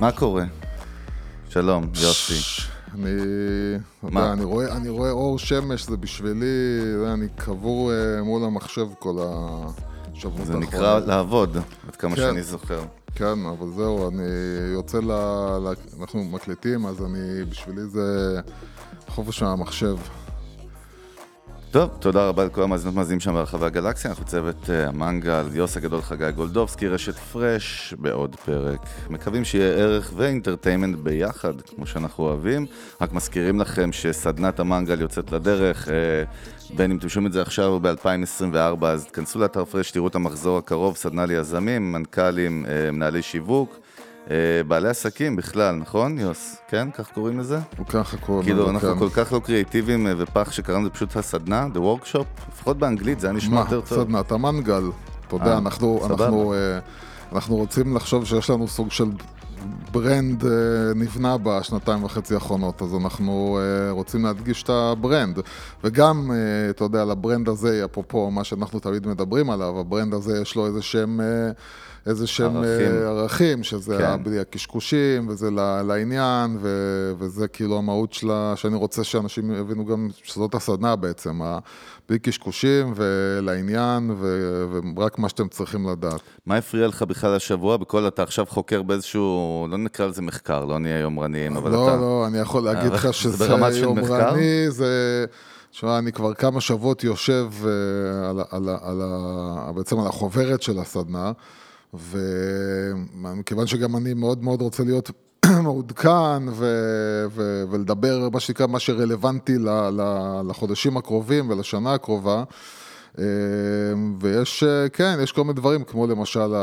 מה קורה? שלום, יוסי. אני, אתה? יודע, אני, רואה, אני רואה אור שמש, זה בשבילי, אני קבור אה, מול המחשב כל השבועות זה האחרונים. נקרא לעבוד, עד כמה כן. שאני זוכר. כן, אבל זהו, אני יוצא ל... ל... אנחנו מקליטים, אז אני, בשבילי זה חופש מהמחשב. טוב, תודה רבה לכל המאזינות מאזינים שם ברחבי הגלקסיה, אנחנו צוות אה, המנגל, יוס הגדול חגי גולדובסקי, רשת פרש, בעוד פרק. מקווים שיהיה ערך ואינטרטיימנט ביחד, כמו שאנחנו אוהבים. רק מזכירים לכם שסדנת המנגל יוצאת לדרך, אה, בין אם אתם שומעים את זה עכשיו או ב-2024, אז תכנסו לאתר פרש, תראו את המחזור הקרוב, סדנה ליזמים, מנכ"לים, אה, מנהלי שיווק. אה, בעלי עסקים בכלל, נכון, יוס? כן? כך קוראים לזה? ככה קוראים כאילו, לזה, אנחנו כן. כל כך לא קריאיטיביים אה, ופח שקראנו לזה פשוט הסדנה, The Workshop, לפחות באנגלית זה היה נשמע מה, יותר טוב. סדנת המנגל, אתה יודע, אה, אנחנו, סבבה. אנחנו, אנחנו רוצים לחשוב שיש לנו סוג של brand נבנה בשנתיים וחצי האחרונות, אז אנחנו רוצים להדגיש את ה brand. וגם, אתה יודע, ל brand הזה, אפרופו מה שאנחנו תמיד מדברים עליו, ה brand הזה יש לו איזה שהם... אה, איזה שהם ערכים. ערכים, ערכים שזה כן. הקשקושים, וזה לעניין, ו, וזה כאילו המהות שלה, שאני רוצה שאנשים יבינו גם שזאת הסדנה בעצם, בלי קשקושים ולעניין, ו, ורק מה שאתם צריכים לדעת. מה הפריע לך בכלל השבוע? בכל אתה עכשיו חוקר באיזשהו, לא נקרא לזה מחקר, לא נהיה יומרניים, אבל לא, אתה... לא, אני יכול להגיד לך זה שזה? יומרני, זה... תשמע, אני כבר כמה שבועות יושב אה, על, על, ה- על, ה- בעצם על החוברת של הסדנה, ומכיוון שגם אני מאוד מאוד רוצה להיות מעודכן ו, ו, ולדבר, מה שנקרא, מה שרלוונטי ל, ל, לחודשים הקרובים ולשנה הקרובה, אה, ויש, אה, כן, יש כל מיני דברים, כמו למשל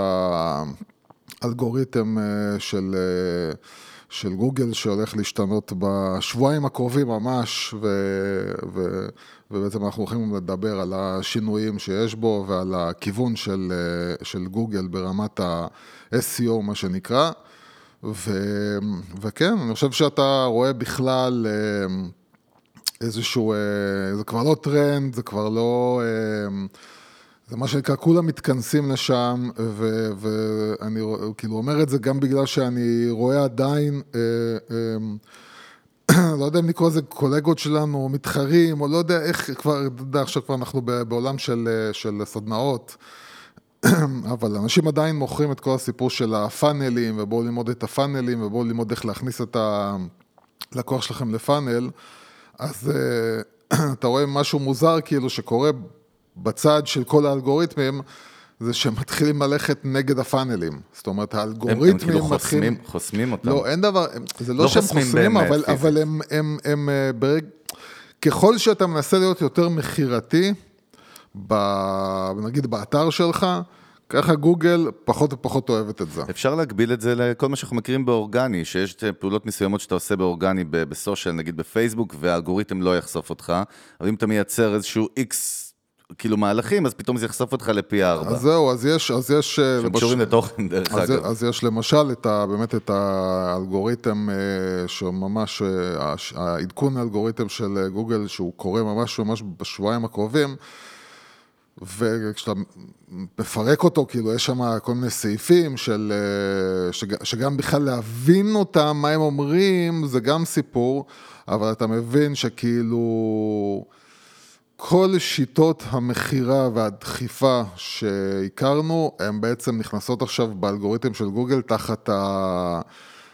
האלגוריתם אה, של... אה, של גוגל שהולך להשתנות בשבועיים הקרובים ממש, ו, ו, ובעצם אנחנו הולכים לדבר על השינויים שיש בו ועל הכיוון של, אה, של גוגל ברמת ה-SEO, מה שנקרא. ו, וכן, אני חושב שאתה רואה בכלל אה, איזשהו, אה, זה כבר לא טרנד, זה כבר לא... זה מה שנקרא, כולם מתכנסים לשם, ואני כאילו אומר את זה גם בגלל שאני רואה עדיין, אה, אה, לא יודע אם לקרוא לזה קולגות שלנו, מתחרים, או לא יודע איך, כבר, אתה יודע, עכשיו כבר אנחנו בעולם של, אה, של סדנאות, אבל אנשים עדיין מוכרים את כל הסיפור של הפאנלים, ובואו ללמוד את הפאנלים, ובואו ללמוד איך להכניס את הלקוח שלכם לפאנל, אז אתה רואה משהו מוזר כאילו שקורה בצד של כל האלגוריתמים, זה שהם מתחילים ללכת נגד הפאנלים. זאת אומרת, הם, האלגוריתמים הם כאילו מתחילים... חוסמים, חוסמים אותם. לא, אין דבר, הם- זה לא, לא שהם חוסמים חוסמים, באמת, אבל, פיזית. אבל הם, הם, הם, אה, ברג... ככל שאתה מנסה להיות יותר מכירתי, ב... נגיד באתר שלך, ככה גוגל פחות ופחות אוהבת את זה. אפשר להגביל את זה לכל מה שאנחנו מכירים באורגני, שיש פעולות מסוימות שאתה עושה באורגני בסושיאל, נגיד בפייסבוק, והאלגוריתם לא יחשוף אותך, אבל אם אתה מייצר איזשהו איקס, כאילו מהלכים, אז פתאום זה יחשוף אותך לפי ארבע. אז זהו, אז יש, אז יש... אה, שהם למשל- קשורים לתוכן, דרך אז, אגב. אז יש למשל את ה, באמת את האלגוריתם, אה, שממש, אה, העדכון האלגוריתם של גוגל, שהוא קורה ממש ממש בשבועיים הקרובים, וכשאתה מפרק אותו, כאילו, יש שם כל מיני סעיפים של, שג, שגם בכלל להבין אותם, מה הם אומרים, זה גם סיפור, אבל אתה מבין שכאילו... כל שיטות המכירה והדחיפה שהכרנו, הן בעצם נכנסות עכשיו באלגוריתם של גוגל תחת ה...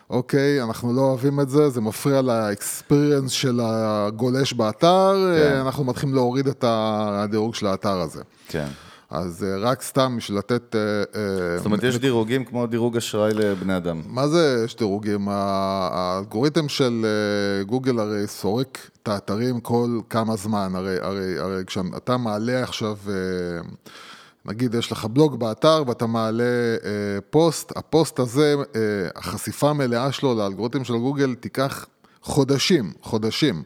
אוקיי, אנחנו לא אוהבים את זה, זה מפריע לאקספיריאנס של הגולש באתר, כן. אנחנו מתחילים להוריד את הדירוג של האתר הזה. כן. אז אה, רק סתם בשביל לתת... אה, אה, זאת אומרת, יש דירוגים כמו דירוג אשראי לבני אדם. מה זה יש דירוגים? האלגוריתם של גוגל הרי סורק את האתרים כל כמה זמן, הרי, הרי, הרי כשאתה מעלה עכשיו, נגיד יש לך בלוג באתר ואתה מעלה אה, פוסט, הפוסט הזה, אה, החשיפה המלאה שלו לאלגוריתם של גוגל תיקח חודשים, חודשים.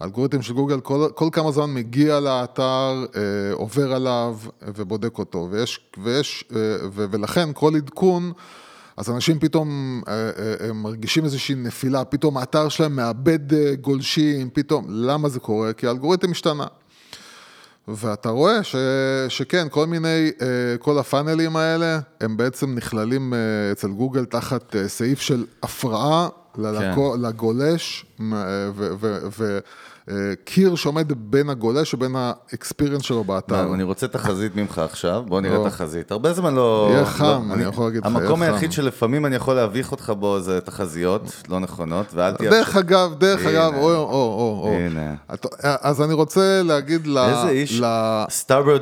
האלגוריתם של גוגל כל, כל כמה זמן מגיע לאתר, אה, עובר עליו ובודק אותו, ויש, ויש, אה, ו, ולכן כל עדכון, אז אנשים פתאום אה, אה, מרגישים איזושהי נפילה, פתאום האתר שלהם מאבד אה, גולשים, פתאום, למה זה קורה? כי האלגוריתם השתנה. ואתה רואה ש, שכן, כל מיני, אה, כל הפאנלים האלה, הם בעצם נכללים אה, אצל גוגל תחת אה, סעיף של הפרעה ללקו, כן. לגולש, וקיר שעומד בין הגולש ובין האקספיריאנס שלו באתר. אני רוצה תחזית ממך עכשיו, בוא נראה לא. תחזית. הרבה זמן לא... יהיה לא- חם, אני יכול להגיד לך, יהיה המקום חם. היחיד שלפעמים אני יכול להביך אותך בו זה תחזיות לא נכונות, ואל תהיה... דרך אגב, דרך הנה. אגב, או, או, או, או. הנה. אז אני רוצה להגיד ל... איזה איש? ל-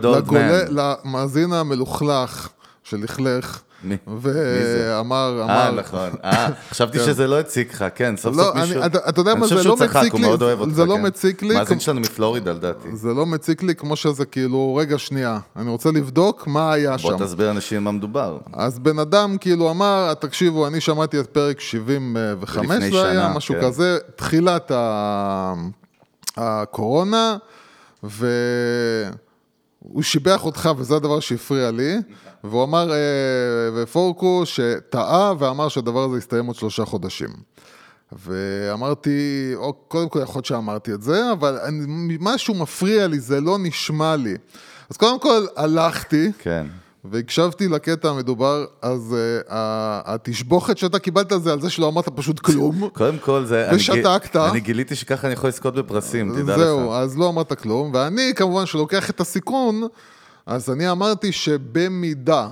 old לגולה- man. למאזין המלוכלך שלכלך, זה? ואמר, אה, אמר, נכון. אה, חשבתי כן. שזה לא הציג לך, כן, סוף לא, סוף מישהו... אתה- יודע מה, זה אני לא חושב שהוא צחק, מציק הוא לי, זה לא כן. מציק לי, מאזין שלנו מפלורידה, לדעתי. זה לא מציק לי כמו שזה כאילו, רגע שנייה, אני רוצה לבדוק מה היה שם. בוא תסביר לאנשים מה מדובר. אז בן אדם כאילו אמר, תקשיבו, אני שמעתי את פרק 75, לפני זה היה משהו כן. כזה, תחילת. הקורונה, והוא שיבח אותך, וזה הדבר שהפריע לי, והוא אמר, אה, ופורקו, שטעה ואמר שהדבר הזה יסתיים עוד שלושה חודשים. ואמרתי, או, קודם כל יכול להיות שאמרתי את זה, אבל אני, משהו מפריע לי, זה לא נשמע לי. אז קודם כל הלכתי, כן. והקשבתי לקטע המדובר, אז uh, התשבוכת שאתה קיבלת זה על זה שלא אמרת פשוט כלום. קודם כל זה... אני ושתקת. אני גיליתי שככה אני יכול לזכות בפרסים, תדע לך. זהו, אז לא אמרת כלום, ואני כמובן שלוקח את הסיכון, אז אני אמרתי שבמידה,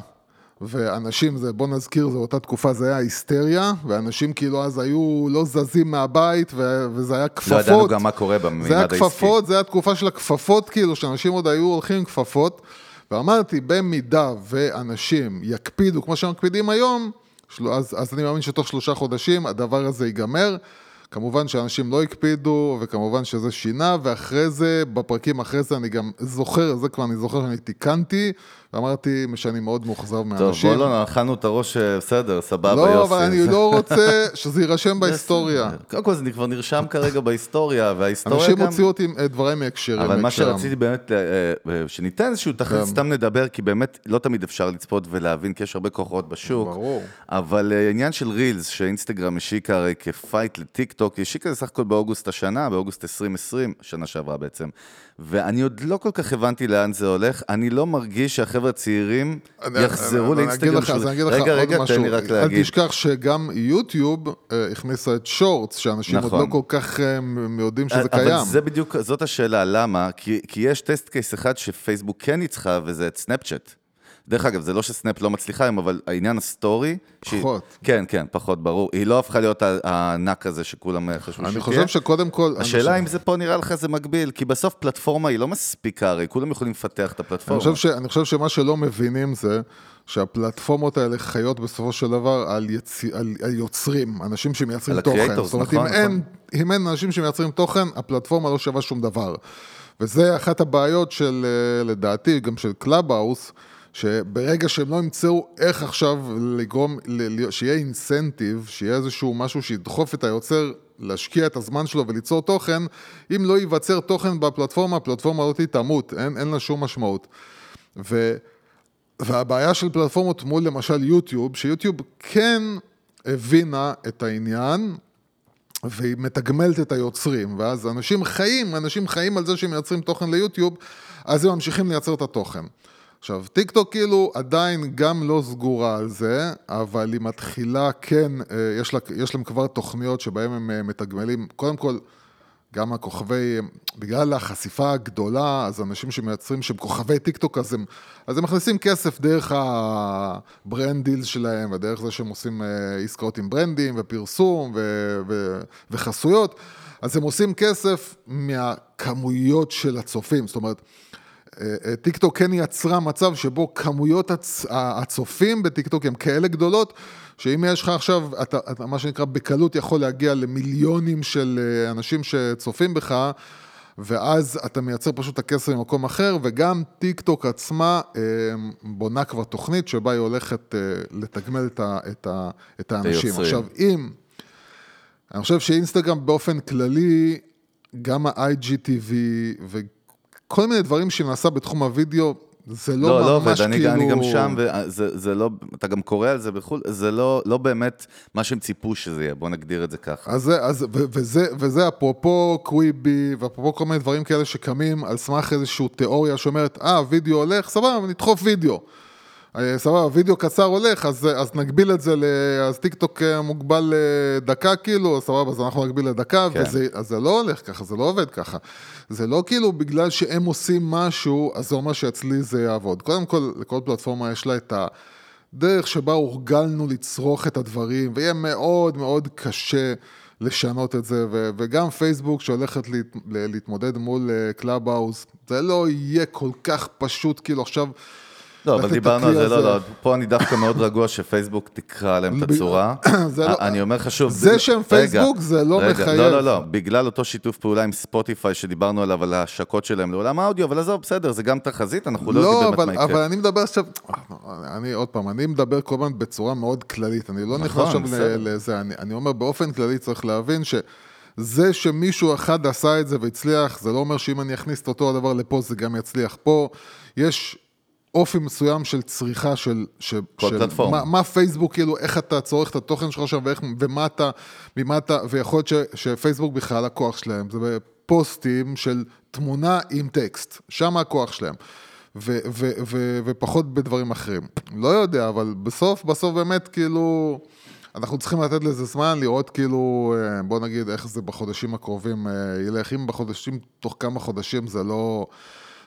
ואנשים, זה, בוא נזכיר, זו אותה תקופה, זה היה היסטריה, ואנשים כאילו אז היו לא זזים מהבית, ו- וזה היה כפפות. לא ידענו גם מה קורה בממד זה היה העסקי. כפפות, זה היה תקופה של הכפפות, כאילו, שאנשים עוד היו הולכים עם כפפות, ואמרתי, במידה ואנשים יקפידו, כמו שהם מקפידים היום. אז, אז אני מאמין שתוך שלושה חודשים הדבר הזה ייגמר. כמובן שאנשים לא הקפידו, וכמובן שזה שינה, ואחרי זה, בפרקים אחרי זה אני גם זוכר, זה כבר אני זוכר שאני תיקנתי, ואמרתי שאני מאוד מאוכזב טוב, מאנשים. בוא לא, אכלנו את הראש, אה, בסדר, סבבה, לא, יוסי. אבל אני לא רוצה שזה יירשם בהיסטוריה. קודם כל זה כבר נרשם כרגע בהיסטוריה, וההיסטוריה אנשים גם... הוציאו אותי אה, דברים מהקשרים. אבל מה מהקשרם. שרציתי באמת, אה, שניתן איזשהו כן. סתם נדבר, כי באמת לא תמיד אפשר לצפות ולהבין, כי יש הרבה כוחות בשוק. ברור. אבל עניין של Reels, שאינסטגרם השיקה הרי כ fight לטיק טוק, השיקה זה סך הכל באוגוסט השנה, באוגוסט 2020, שנה שעברה בעצם. ואני עוד לא כל כך הבנתי לאן זה הולך, אני לא מרגיש שהחבר'ה הצעירים יחזרו לאינסטגרם. אני אגיד לך, של- אז אני אגיד לך רגע, עוד רגע, משהו. תן לי רק להגיד. אל תשכח שגם יוטיוב אה, הכניסה את Shorts, שאנשים עוד נכון. לא כל כך אה, יודעים שזה אבל קיים. זה בדיוק, זאת השאלה, למה? כי, כי יש test case אחד שפייסבוק כן ניצחה, וזה את סנאפצ'אט. דרך אגב, זה לא שסנאפ לא מצליחה היום, אבל העניין הסטורי... שהיא- פחות. כן, כן, פחות, ברור. היא לא הפכה להיות הענק הזה שכולם אה, חשבו שהיא אני. חושב שקודם כל... השאלה אני אם זה פה נראה לך זה מקביל, כי בסוף פלטפורמה היא לא מספיקה, הרי כולם יכולים לפתח את אני הפלטפורמה. חושב, ש, אני חושב שמה שלא מבינים זה שהפלטפורמות האלה חיות בסופו של דבר על, יצ... על, על יוצרים, אנשים שמייצרים על תוכן. ה-creators, זאת אומרת, נכון, אם, נכון. אין, אם אין אנשים שמייצרים תוכן, הפלטפורמה לא שווה שום דבר. וזה אחת הבעיות של, אה, לדעתי, גם של Clubhouse, שברגע שהם לא ימצאו איך עכשיו לגרום, שיהיה incentive, שיהיה איזשהו משהו שידחוף את היוצר להשקיע את הזמן שלו וליצור תוכן, אם לא ייווצר תוכן בפלטפורמה, הפלטפורמה הזאת תמות, אין, אין לה שום משמעות. ו... והבעיה של פלטפורמות מול למשל יוטיוב, שיוטיוב כן הבינה את העניין, והיא מתגמלת את היוצרים, ואז אנשים חיים, אנשים חיים על זה שהם מייצרים תוכן ליוטיוב, אז הם ממשיכים לייצר את התוכן. עכשיו, טיק טוק כאילו עדיין גם לא סגורה על זה, אבל היא מתחילה, כן, אה, יש, לה, יש להם כבר תוכניות שבהן הם אה, מתגמלים, קודם כל, גם הכוכבי, בגלל החשיפה הגדולה, אז אנשים שמייצרים שהם כוכבי טיק טוק, אז הם, אז הם מכניסים כסף דרך ה brand deals שלהם, ודרך זה שהם עושים אה, עסקאות עם brandים ופרסום ו, ו, וחסויות, אז הם עושים כסף מהכמויות של הצופים, זאת אומרת, אה, טיקטוק כן יצרה מצב שבו כמויות הצ... הצופים בטיקטוק הן כאלה גדולות, שאם יש לך עכשיו, אתה, אתה מה שנקרא בקלות יכול להגיע למיליונים של אה, אנשים שצופים בך, ואז אתה מייצר פשוט את הכסף ממקום אחר, וגם טיק טוק עצמה אה, בונה כבר תוכנית שבה היא הולכת אה, לתגמל את, ה, את, ה, את האנשים. היוצרים. עכשיו, אם... אני חושב שאינסטגרם באופן כללי, גם ה-IGTV וכל מיני דברים שנעשה בתחום הוידאו, זה לא, לא, לא ממש עובד, אני, כאילו... אני גם שם, וזה זה לא, אתה גם קורא על זה בחו"ל, זה לא, לא באמת מה שהם ציפו שזה יהיה, בוא נגדיר את זה ככה. אז אז, ו- וזה, וזה אפרופו קוויבי, ואפרופו כל מיני דברים כאלה שקמים על סמך איזושהי תיאוריה שאומרת, אה, וידאו הולך, סבבה, נדחוף וידאו. אה, סבבה, וידאו קצר הולך, אז, אז נגביל את זה, ל... אז טיק טוק אה, מוגבל לדקה כאילו, אז סבבה, אז אנחנו נגביל לדקה, כן. וזה, אז זה לא הולך ככה, זה לא עובד ככה. זה לא כאילו בגלל שהם עושים משהו, אז זה אומר שאצלי זה יעבוד. קודם כל, לכל פלטפורמה יש לה את הדרך שבה הורגלנו לצרוך את הדברים, ויהיה מאוד מאוד קשה לשנות את זה, ו- וגם פייסבוק שהולכת להת- להתמודד מול Clubhouse, זה לא יהיה כל כך פשוט, כאילו עכשיו... לא, אבל דיברנו על זה, לא. לא, פה אני דווקא מאוד רגוע שפייסבוק תקרא להם את הצורה. זה לא- אני אומר לך שוב, זה שהם פייסבוק, זה לא מחייב. לא, לא, לא, בגלל אותו שיתוף פעולה עם ספוטיפיי שדיברנו עליו, על ההשקות שלהם לעולם האודיו, אבל עזוב, בסדר, זה גם תחזית, אנחנו לא יודעים לא, באמת אבל, מה יקרה. אבל אני מדבר עכשיו, אני עוד פעם, אני מדבר כל הזמן בצורה מאוד כללית, אני לא נכנס נכון, עכשיו לזה, אני, אומר באופן כללי צריך להבין שזה שמישהו אחד עשה את זה והצליח, זה לא אומר שאם אני אכניס את אותו הדבר לפה זה גם יצליח פה, יש אופי מסוים של צריכה של... ש, כל של פלטפורמה. מה, מה פייסבוק, כאילו, איך אתה צורך את התוכן שלך שם, ואיך, ומה אתה, ממה אתה, ויכול להיות ש, שפייסבוק בכלל הכוח שלהם, זה בפוסטים של תמונה עם טקסט, שם הכוח שלהם. ו- ו- ו- ופחות בדברים אחרים. לא יודע, אבל בסוף, בסוף באמת, כאילו, אנחנו צריכים לתת לזה זמן, לראות כאילו, אה, בוא נגיד, איך זה בחודשים הקרובים אה, ילך. אם בחודשים, תוך כמה חודשים זה לא,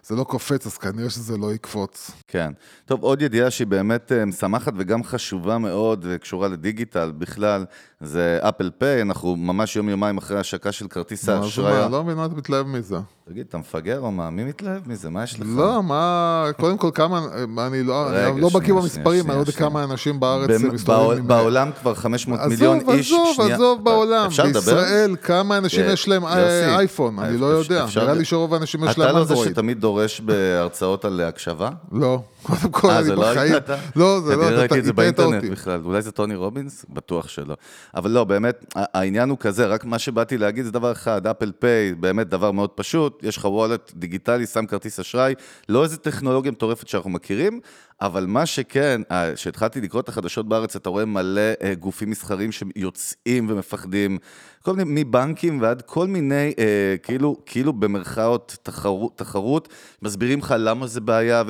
זה לא קופץ, אז כנראה שזה לא יקפוץ. כן. טוב, עוד ידיעה שהיא באמת אה, משמחת וגם חשובה מאוד וקשורה לדיגיטל בכלל, זה אפל פיי, אנחנו ממש יום-יומיים אחרי ההשקה של כרטיס האשראי. מה, לא מבין מה אתה מתלהב מזה. תגיד, אתה מפגר או מה? מי מתלהב מזה? מה יש לך? לא, מה, קודם כל כמה, אני לא, לא בקיא במספרים, אני לא יודע. כמה אנשים בארץ מסתובבים. בעולם כבר 500 עזוב, מיליון איש. עזוב, עזוב אתה- בעולם. אפשר לדבר? בישראל, כמה אנשים יש להם אה, אייפון? אני לא יודע. נראה לי שרוב האנשים יש אתה להם לא זה אנדרואיד. שתמיד דורש בהרצאות על הקשבה? לא, קודם כל, אה, אני זה לא בחיים... היית אתה? לא, זה לא, כנראה אתה ראיתי את זה באינטרנט. בכלל. אולי זה טוני רובינס? בטוח שלא. אבל לא, באמת, העניין הוא כזה, רק מה שבאתי להגיד זה דבר אחד, אפל פיי, באמת דבר מאוד פשוט, יש לך וולט דיגיטלי, שם כרטיס אשראי, לא איזה טכנולוגיה מטורפת שאנחנו מכירים, אבל מה שכן, אה, כשהתחלתי לקרוא את החדשות בארץ, אתה רואה מלא אה, גופים מסחרים שיוצאים ומפחדים, כל מיני, מבנקים ועד כל מיני, אה, כאילו, כאילו במרכאות תחרות, תחרות, מסבירים לך למה זה בעיה,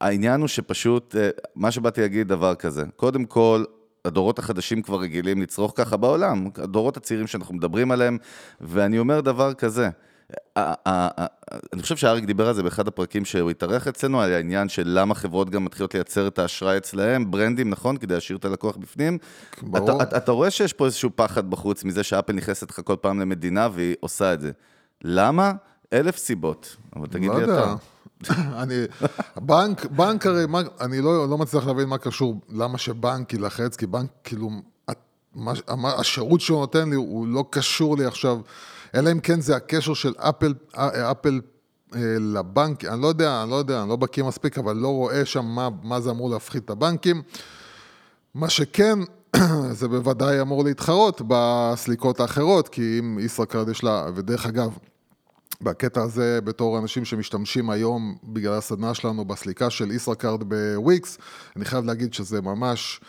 והעניין הוא שפשוט, אה, מה שבאתי להגיד דבר כזה, קודם כל, הדורות החדשים כבר רגילים לצרוך ככה בעולם, הדורות הצעירים שאנחנו מדברים עליהם, ואני אומר דבר כזה, אני חושב שאריק דיבר על זה באחד הפרקים שהוא התארח אצלנו, על העניין של למה חברות גם מתחילות לייצר את האשראי אצלהם, ברנדים, נכון? כדי להשאיר את הלקוח בפנים. ברור. אתה, אתה רואה שיש פה איזשהו פחד בחוץ מזה שאפל נכנסת לך כל פעם למדינה והיא עושה את זה. למה? אלף סיבות, אבל תגיד לא לי יודע. אתה. אני, בנק, בנק הרי, מה, אני לא, לא מצליח להבין מה קשור, למה שבנק יילחץ, כי בנק, כאילו, מה, השירות שהוא נותן לי הוא לא קשור לי עכשיו, אלא אם כן זה הקשר של אפל, אה, אפל אה, לבנק, אני לא יודע, אני לא יודע, אני לא בקיא מספיק, אבל לא רואה שם מה, מה זה אמור להפחית את הבנקים. מה שכן, זה בוודאי אמור להתחרות בסליקות האחרות, כי אם ישראכרט יש לה, ודרך אגב, בקטע הזה, בתור אנשים שמשתמשים היום בגלל הסדנה שלנו בסליקה של ישראכרט בוויקס, אני חייב להגיד שזה ממש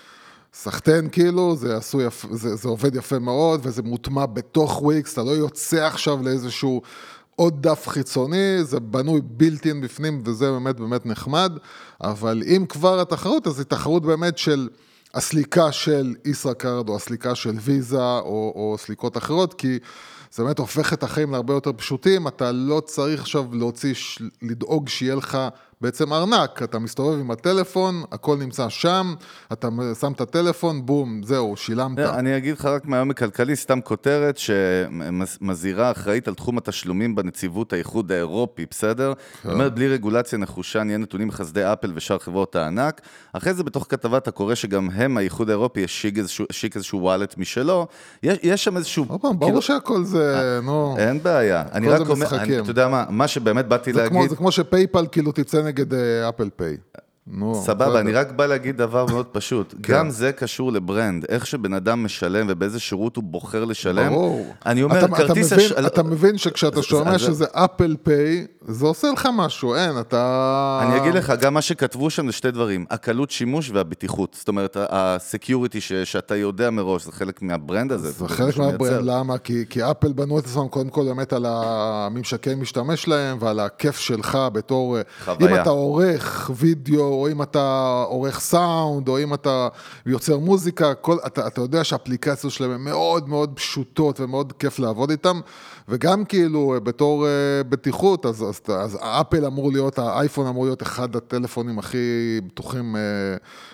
סחטיין כאילו, זה, יפ- זה, זה עובד יפה מאוד וזה מוטמע בתוך וויקס, אתה לא יוצא עכשיו לאיזשהו עוד דף חיצוני, זה בנוי בילטין בפנים וזה באמת באמת נחמד, אבל אם כבר התחרות, אז היא תחרות באמת של... הסליקה של ישראכרט או הסליקה של ויזה או, או סליקות אחרות, כי זה באמת הופך את החיים להרבה יותר פשוטים, אתה לא צריך עכשיו להוציא, לדאוג שיהיה לך בעצם ארנק, אתה מסתובב עם הטלפון, הכל נמצא שם, אתה שם את הטלפון, בום, זהו, שילמת. אני אגיד לך רק מהיום הכלכלי, סתם כותרת שמזהירה אחראית על תחום התשלומים בנציבות האיחוד האירופי, בסדר? כן. זאת אומרת, בלי רגולציה נחושה נהיה נתונים בחסדי אפל ושאר חברות הענק. אחרי זה בתוך כתבה אתה קורא שגם הם, האיחוד האירופי, השיק איזשהו, וואלט משלו. יש, יש שם איזשהו... עוד פעם, ברור שהכל זה, נו... אין בעיה. אני רק אומר. אתה יודע מה, מה שבאמת באתי להגיד... זה כמו שפייפל כאילו תצא נגד אה, אפל פיי. נו, סבבה. אני רק בא להגיד דבר מאוד פשוט. גם זה קשור לברנד. איך שבן אדם משלם ובאיזה שירות הוא בוחר לשלם. ברור. אני אומר, אתה, כרטיס... אתה, מבין, הש- אתה מבין שכשאתה שומע אז- שזה אפל פיי, זה עושה לך משהו, אין, אתה... אני אגיד לך, גם מה שכתבו שם זה שתי דברים, הקלות שימוש והבטיחות. זאת אומרת, ה security שאתה יודע מראש, זה חלק מה brand הזה. זה חלק מה brand, למה? כי, כי אפל בנו את עצמם קודם כל באמת על הממשקי משתמש שלהם ועל הכיף שלך בתור... חוויה. אם אתה עורך וידאו, או אם אתה עורך סאונד, או אם אתה יוצר מוזיקה, כל, אתה, אתה יודע שהאפליקציות שלהם הן מאוד מאוד פשוטות ומאוד כיף לעבוד איתן, וגם כאילו בתור אה, בטיחות, אז, אז, אז האפל אמור להיות, האייפון אמור להיות אחד הטלפונים הכי בטוחים. אה,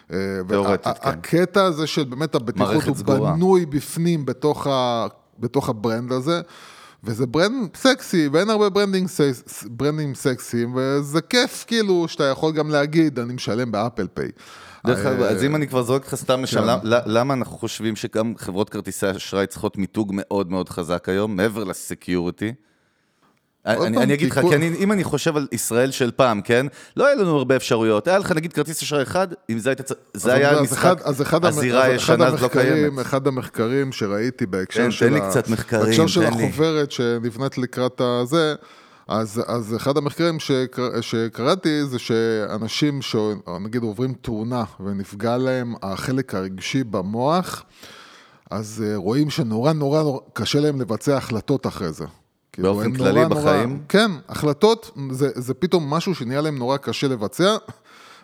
אה, תיאורטית, וה- כן. הקטע הזה של באמת הבטיחות הוא סגורה. בנוי בפנים בתוך, ה, בתוך ה brand הזה. וזה brand סקסי, ואין הרבה branding, סקס, ברנדים סקסיים, וזה כיף כאילו שאתה יכול גם להגיד, אני משלם ב Apple Pay. דרך אגב, אה, אז אם אני כבר זורק לך סתם לשם, כן. למ- למה אנחנו חושבים שגם חברות כרטיסי אשראי צריכות מיתוג מאוד מאוד חזק היום, מעבר ל security? אני, אני אגיד לך, כי אני, אם אני חושב על ישראל של פעם, כן? לא היה לנו הרבה אפשרויות. היה לך נגיד כרטיס אשראי אחד, אם זה היית... זה היה אז משחק, אחד, אז אחד, הזירה הישנה לא קיימת. אחד המחקרים שראיתי בהקשר תן- של, תן לי ה- קצת מחקרים, בהקשר של. החוברת שנבנית לקראת הזה, אז, אז אחד המחקרים שקר, שקראתי זה שאנשים שנגיד עוברים תאונה ונפגע להם החלק הרגשי במוח, אז אה, רואים שנורא נורא נורא קשה להם לבצע החלטות אחרי זה. כאילו, באופן כללי נורא, בחיים? נורא, כן, החלטות זה, זה פתאום משהו שנהיה להם נורא קשה לבצע,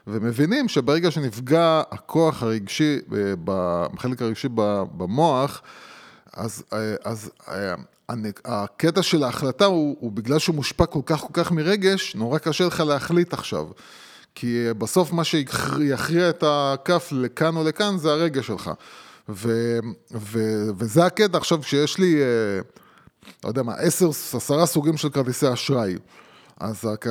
ומבינים שברגע שנפגע הכוח הרגשי, ב- ב- החלק הרגשי במוח, אז, אה, אז אה, הקטע של ההחלטה הוא, הוא בגלל שהוא מושפע כל כך כל כך מרגש, נורא קשה לך להחליט עכשיו. כי אה, בסוף מה שיכריע את הכף לכאן או לכאן זה הרגש שלך. ו, ו, וזה הקטע עכשיו שיש לי, אה, לא יודע מה, עשר, עשרה סוגים של כרטיסי אשראי. אז, הכ-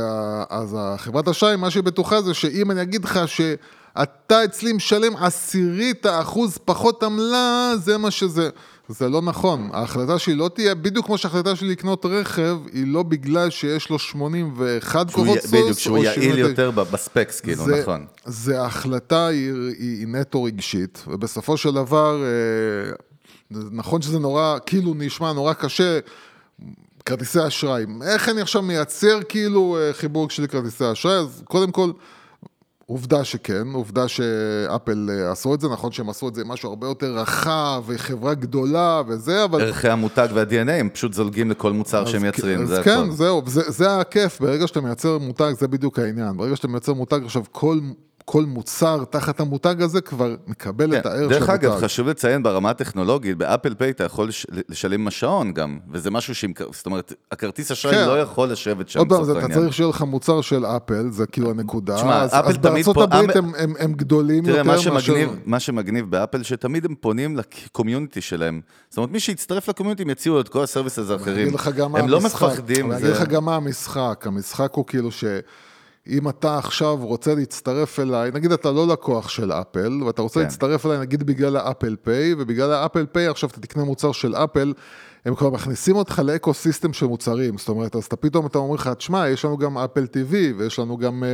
אז החברת אשראי, מה שהיא בטוחה זה שאם אני אגיד לך שאתה אצלי משלם עשירית האחוז פחות עמלה, זה מה שזה. זה לא נכון. ההחלטה שלי לא תהיה, בדיוק כמו שההחלטה שלי לקנות רכב, היא לא בגלל שיש לו 81 שהוא כוחות סוס, בדיוק, שהוא יעיל 79. יותר בספקס, כאילו, זה, נכון. זה ההחלטה היא, היא, היא נטו רגשית, ובסופו של דבר, אה, נכון שזה נורא, כאילו נשמע נורא קשה, כרטיסי אשראי. איך אני עכשיו מייצר כאילו אה, חיבור של כרטיסי אשראי? אז קודם כל, עובדה שכן, עובדה שאפל אה, עשו את זה, נכון שהם עשו את זה עם משהו הרבה יותר רחב, וחברה גדולה וזה, אבל... ערכי המותג וה-DNA הם פשוט זולגים לכל מוצר שהם מייצרים, אז זה כן, הכל. זהו, זה, זה הכיף, ברגע שאתה מייצר מותג, זה בדיוק העניין. ברגע שאתה מייצר מותג, עכשיו כל, כל מוצר תחת המותג הזה כבר מקבל את כן. הערך של דרך המותג. אגב, חשוב לציין ברמה הטכנולוגית, ב Apple Pay אתה יכול לש- לשלם עם השעון גם, וזה משהו שעם, זאת אומרת, הכרטיס אשראי כן. לא יכול לשבת שם עוד פעם, אתה. צריך שיהיה לך מוצר של אפל, זה כאילו הנקודה. תשמע, אז, אפל אז תמיד בארצות פה- הברית אפל- הם, הם, הם גדולים תראה, יותר מה מאשר... שמגניב, מה שמגניב באפל, שתמיד הם פונים ל community שלהם. זאת אומרת, מי שיצטרף ל community, הם יציעו את כל ה services האחרים. הם לא המשחק. מפחדים. אני אגיד לך גם מה המשחק. המשחק הוא כאילו ש... אם אתה עכשיו רוצה להצטרף אליי, נגיד אתה לא לקוח של אפל, ואתה רוצה כן. להצטרף אליי נגיד בגלל ה Apple Pay, ובגלל ה Apple Pay עכשיו אתה תקנה מוצר של אפל, הם כבר מכניסים אותך ל ecosystem של מוצרים, זאת אומרת, אז אתה פתאום אתה אומר לך, תשמע, יש לנו גם Apple TV, ויש לנו גם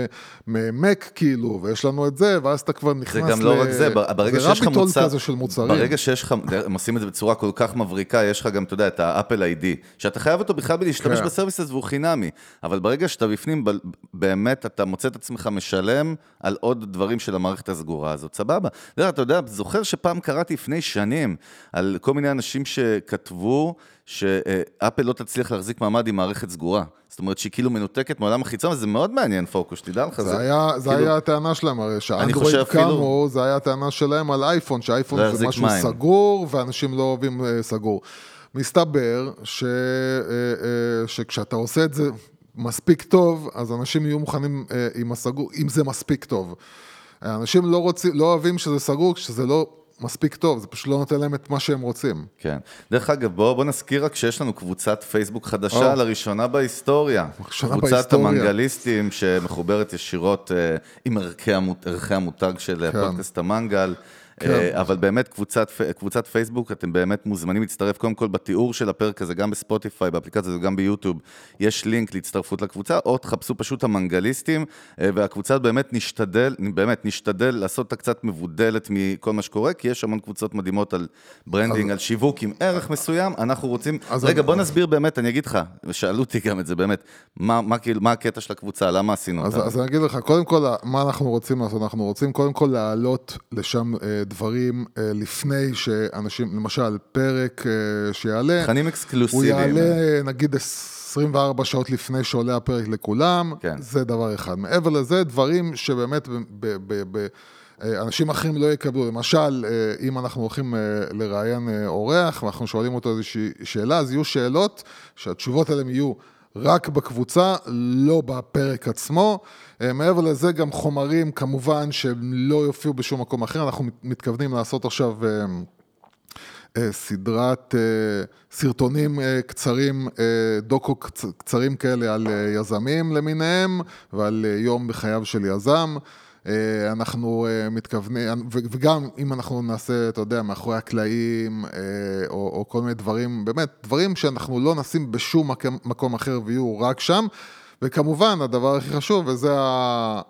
Mac כאילו, ויש לנו את זה, ואז אתה כבר נכנס זה גם לא רק זה, ברגע שיש לך מוצר, כזה של מוצרים. ברגע שיש לך, הם עושים את זה בצורה כל כך מבריקה, יש לך גם, אתה יודע, את ה Apple ID, שאתה חייב אותו בכלל בלהשתמש כן. ב services והוא חינמי, אבל ברגע שאתה בפנים, באמת אתה מוצא את עצמך משלם על עוד דברים של המערכת הסגורה הזאת, סבבה. אתה יודע, זוכר שפעם קראתי לפני שנים על כל מיני אנשים שכתבו שאפל לא תצליח להחזיק מעמד עם מערכת סגורה. זאת אומרת שהיא כאילו מנותקת מעולם החיצון, וזה מאוד מעניין פוקוס, שתדע לך. זה היה, זה כאילו- היה הטענה שלהם, הרי שהאנדרואיד קמו, זה היה הטענה שלהם על אייפון, שאייפון זה יחזיק משהו מים. סגור, ואנשים לא אוהבים אה, סגור. מסתבר ש, אה, אה, שכשאתה עושה את זה מספיק טוב, אז אנשים יהיו מוכנים אה, עם הסגור, אם זה מספיק טוב. אנשים לא רוצים, לא אוהבים שזה סגור, כשזה לא מספיק טוב, זה פשוט לא נותן להם את מה שהם רוצים. כן. דרך אגב, בואו בוא נזכיר רק שיש לנו קבוצת פייסבוק חדשה, או. לראשונה בהיסטוריה. ראשונה קבוצת בהיסטוריה. המנגליסטים, שמחוברת ישירות אה, עם ערכי, המות, ערכי המותג של כן. פודקאסט המנגל. כן. אה, אבל באמת, קבוצת, קבוצת פייסבוק, אתם באמת מוזמנים להצטרף קודם כל בתיאור של הפרק הזה, גם בספוטיפיי, באפליקציה הזאת, גם ביוטיוב, יש לינק להצטרפות לקבוצה, או תחפשו פשוט המנגליסטים, אה, והקבוצה באמת נשתדל, באמת נשתדל לעשות אותה קצת מבודלת מכל מה שקורה, כי יש המון קבוצות מדהימות על branding, על שיווק עם ערך מסוים, אנחנו רוצים... אז רגע, אני- בוא נסביר באמת, אני אגיד לך, ושאלו אותי גם את זה באמת, מה, מה, כאילו, מה הקטע של הקבוצה, למה עשינו אז, אותה? אז אני אגיד לך, קודם כל, מה אנחנו רוצים לעשות? אנחנו רוצים קודם כל להעלות לשם אה, דברים אה, לפני שאנשים, למשל, פרק אה, שיעלה, תכנים הוא אקסקלוסיביים. יעלה נגיד 24 שעות לפני שעולה הפרק לכולם, כן. זה דבר אחד. מעבר לזה, דברים שבאמת ב, ב, ב, אה, אנשים אחרים לא יקבלו. למשל, אם אנחנו הולכים לראיין אורח ואנחנו שואלים אותו איזושהי שאלה, אז יהיו שאלות שהתשובות עליהן יהיו רק בקבוצה, לא בפרק עצמו. אה, מעבר לזה, גם חומרים, כמובן, שהם לא יופיעו בשום מקום אחר. אנחנו מת- מתכוונים לעשות עכשיו... אה, אה, סדרת סרטונים קצרים, דוקו קצ- קצרים כאלה על יזמים למיניהם ועל יום בחייו של יזם. אה, אנחנו אה, מתכוונים, ו- וגם אם אנחנו נעשה, אתה יודע, מאחורי הקלעים, אה, או, או כל מיני דברים, באמת, דברים שאנחנו לא נשים בשום מקום, אחר ויהיו רק שם. וכמובן, הדבר הכי חשוב, וזה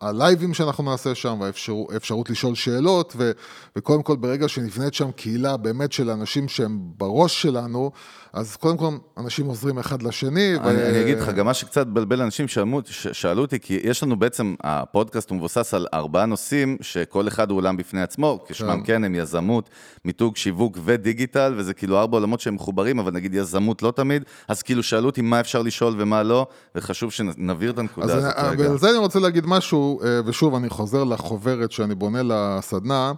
הלייבים שאנחנו נעשה שם, והאפשרות לשאול שאלות, ו, וקודם כל, ברגע שנבנית שם קהילה באמת של אנשים שהם בראש שלנו, אז קודם כל, אנשים עוזרים אחד לשני. אני, אני אגיד לך, גם מה שקצת בלבל אנשים שאלו, ש- שאלו אותי, כי יש לנו בעצם, הפודקאסט הוא מבוסס על ארבעה נושאים, שכל אחד הוא עולם בפני עצמו, כשמם כן הם יזמות, מיתוג, שיווק ודיגיטל, וזה כאילו ארבע עולמות שהם מחוברים, אבל נגיד יזמות לא תמיד, אז כאילו שאלו אותי מה אפשר לשאול ומה לא, וחשוב שנבהיר את הנקודה הזאת אני- רגע. ועל זה אני רוצה להגיד משהו, אה, ושוב, אני חוזר לחוברת שאני בונה לסדנה.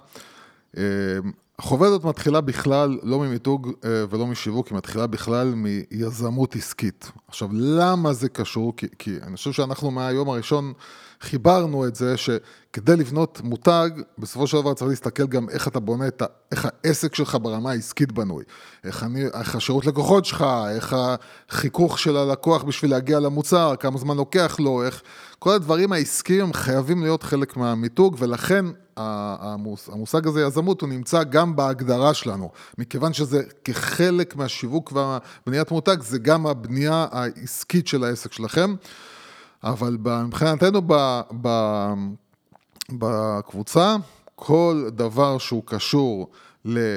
החוברת הזאת מתחילה בכלל לא ממיתוג אה, ולא משיווק, היא מתחילה בכלל מיזמות עסקית. עכשיו, למה זה קשור? כי, כי אני חושב שאנחנו מהיום הראשון חיברנו את זה שכדי לבנות מותג, בסופו של דבר צריך להסתכל גם איך אתה בונה את ה... איך העסק שלך ברמה העסקית בנוי. איך, אני, איך השירות לקוחות שלך, איך החיכוך של הלקוח בשביל להגיע למוצר, כמה זמן לוקח לו, איך... כל הדברים העסקיים חייבים להיות חלק מהמיתוג, ולכן המוס- המושג הזה, יזמות, הוא נמצא גם בהגדרה שלנו. מכיוון שזה כחלק מהשיווק והבניית מותג, זה גם הבנייה העסקית של העסק שלכם. אבל מבחינתנו ב, ב, בקבוצה, כל דבר שהוא קשור ל...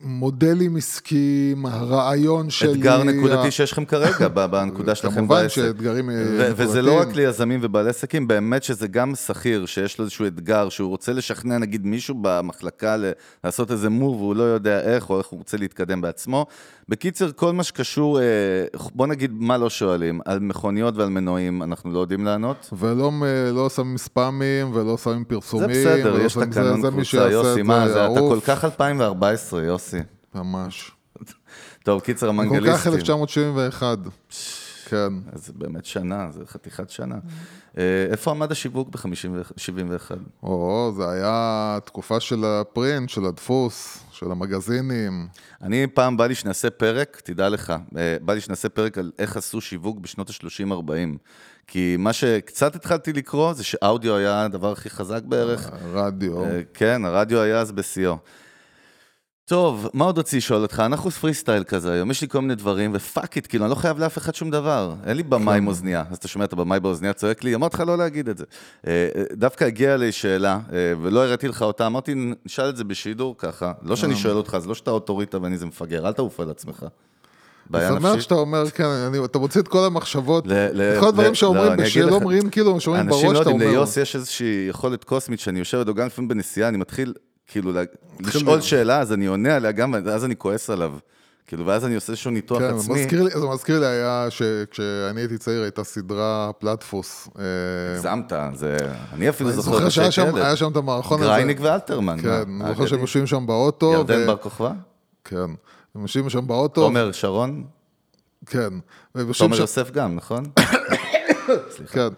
למודלים עסקיים, הרעיון שלי... אתגר נקודתי שיש לכם כרגע, בנקודה שלכם כמובן בעסק. שאתגרים, אה, ו- וזה לא נקודתיים. רק ליזמים ובעלי עסקים, באמת שזה גם שכיר, שיש לו איזשהו אתגר, שהוא רוצה לשכנע נגיד מישהו במחלקה ל- לעשות איזה מוב, והוא לא יודע איך, או איך הוא רוצה להתקדם בעצמו. בקיצר, כל מה שקשור, אה, בוא נגיד מה לא שואלים, על מכוניות ועל מנועים, אנחנו לא יודעים לענות. ולא לא שמים ספאמים ולא שמים זה פרסומים. בסדר, ולא יש תקנון זה- זה קבוצה, יוסי, את מה, זה זה- אתה כל. כך 2014, יוסי. ממש. טוב, קיצר, כל כך המנגליסטים. 1971. כן. אז באמת שנה, זה חתיכת שנה. אה, איפה עמד השיווק ב-71? או, זה היה תקופה של ה print, של הדפוס, של המגזינים. אני פעם בא לי שנעשה פרק, תדע לך, אה, בא לי שנעשה פרק על איך עשו שיווק בשנות ה-30-40. כי מה שקצת התחלתי לקרוא זה שאודיו היה הדבר הכי חזק בערך. רדיו. אה, כן, הרדיו היה אז בשיאו. טוב, מה עוד רציתי לשאול אותך? אנחנו פרי סטייל כזה היום, יש לי כל מיני דברים, ו fuck it, כאילו, אני לא חייב לאף אחד שום דבר. אין לי במאי עם אוזנייה. אז אתה שומע את הבמאי באוזנייה צועק לי, אמרתי לך לא להגיד את זה. אה, אה, דווקא הגיעה לי שאלה, אה, ולא הראיתי לך אותה, אמרתי, נשאל את זה בשידור ככה. לא שאני שואל אותך, זה לא שאתה אוטוריטה ואני איזה מפגר, אל תעוף על עצמך. בעיה אני שמח נפשית? שאתה אומר, כן, אני- אתה מוציא את כל המחשבות, ל- את כל הדברים שאומרים לא, לך- אומרים, כאילו, שאומרים בראש, אנשים לא אתה יודעים, אומר. ליוס יש איזושהי יכולת קוסמית שאני יושב גם לפעמים בנסיעה, אני מתחיל כאילו לשאול שאלה, אז אני עונה עליה גם, ואז אני כועס עליו. כאילו, ואז אני עושה איזשהו ניתוח כן, עצמי. מזכיר לי, זה מזכיר לי היה שכשאני הייתי צעיר הייתה סדרה פלטפוס. אה, הגזמת, זה... אני אפילו אני זוכר זוכר את שהיה השם שם, היה שם את המערכון הזה. גרייניק ואלתרמן. כן, אני זוכר? שהם יושבים שם באוטו. ירדן ו- בר כוכבא? כן, הם יושבים שם באוטו. עומר שרון? כן. תומר יוסף גם, נכון? כן.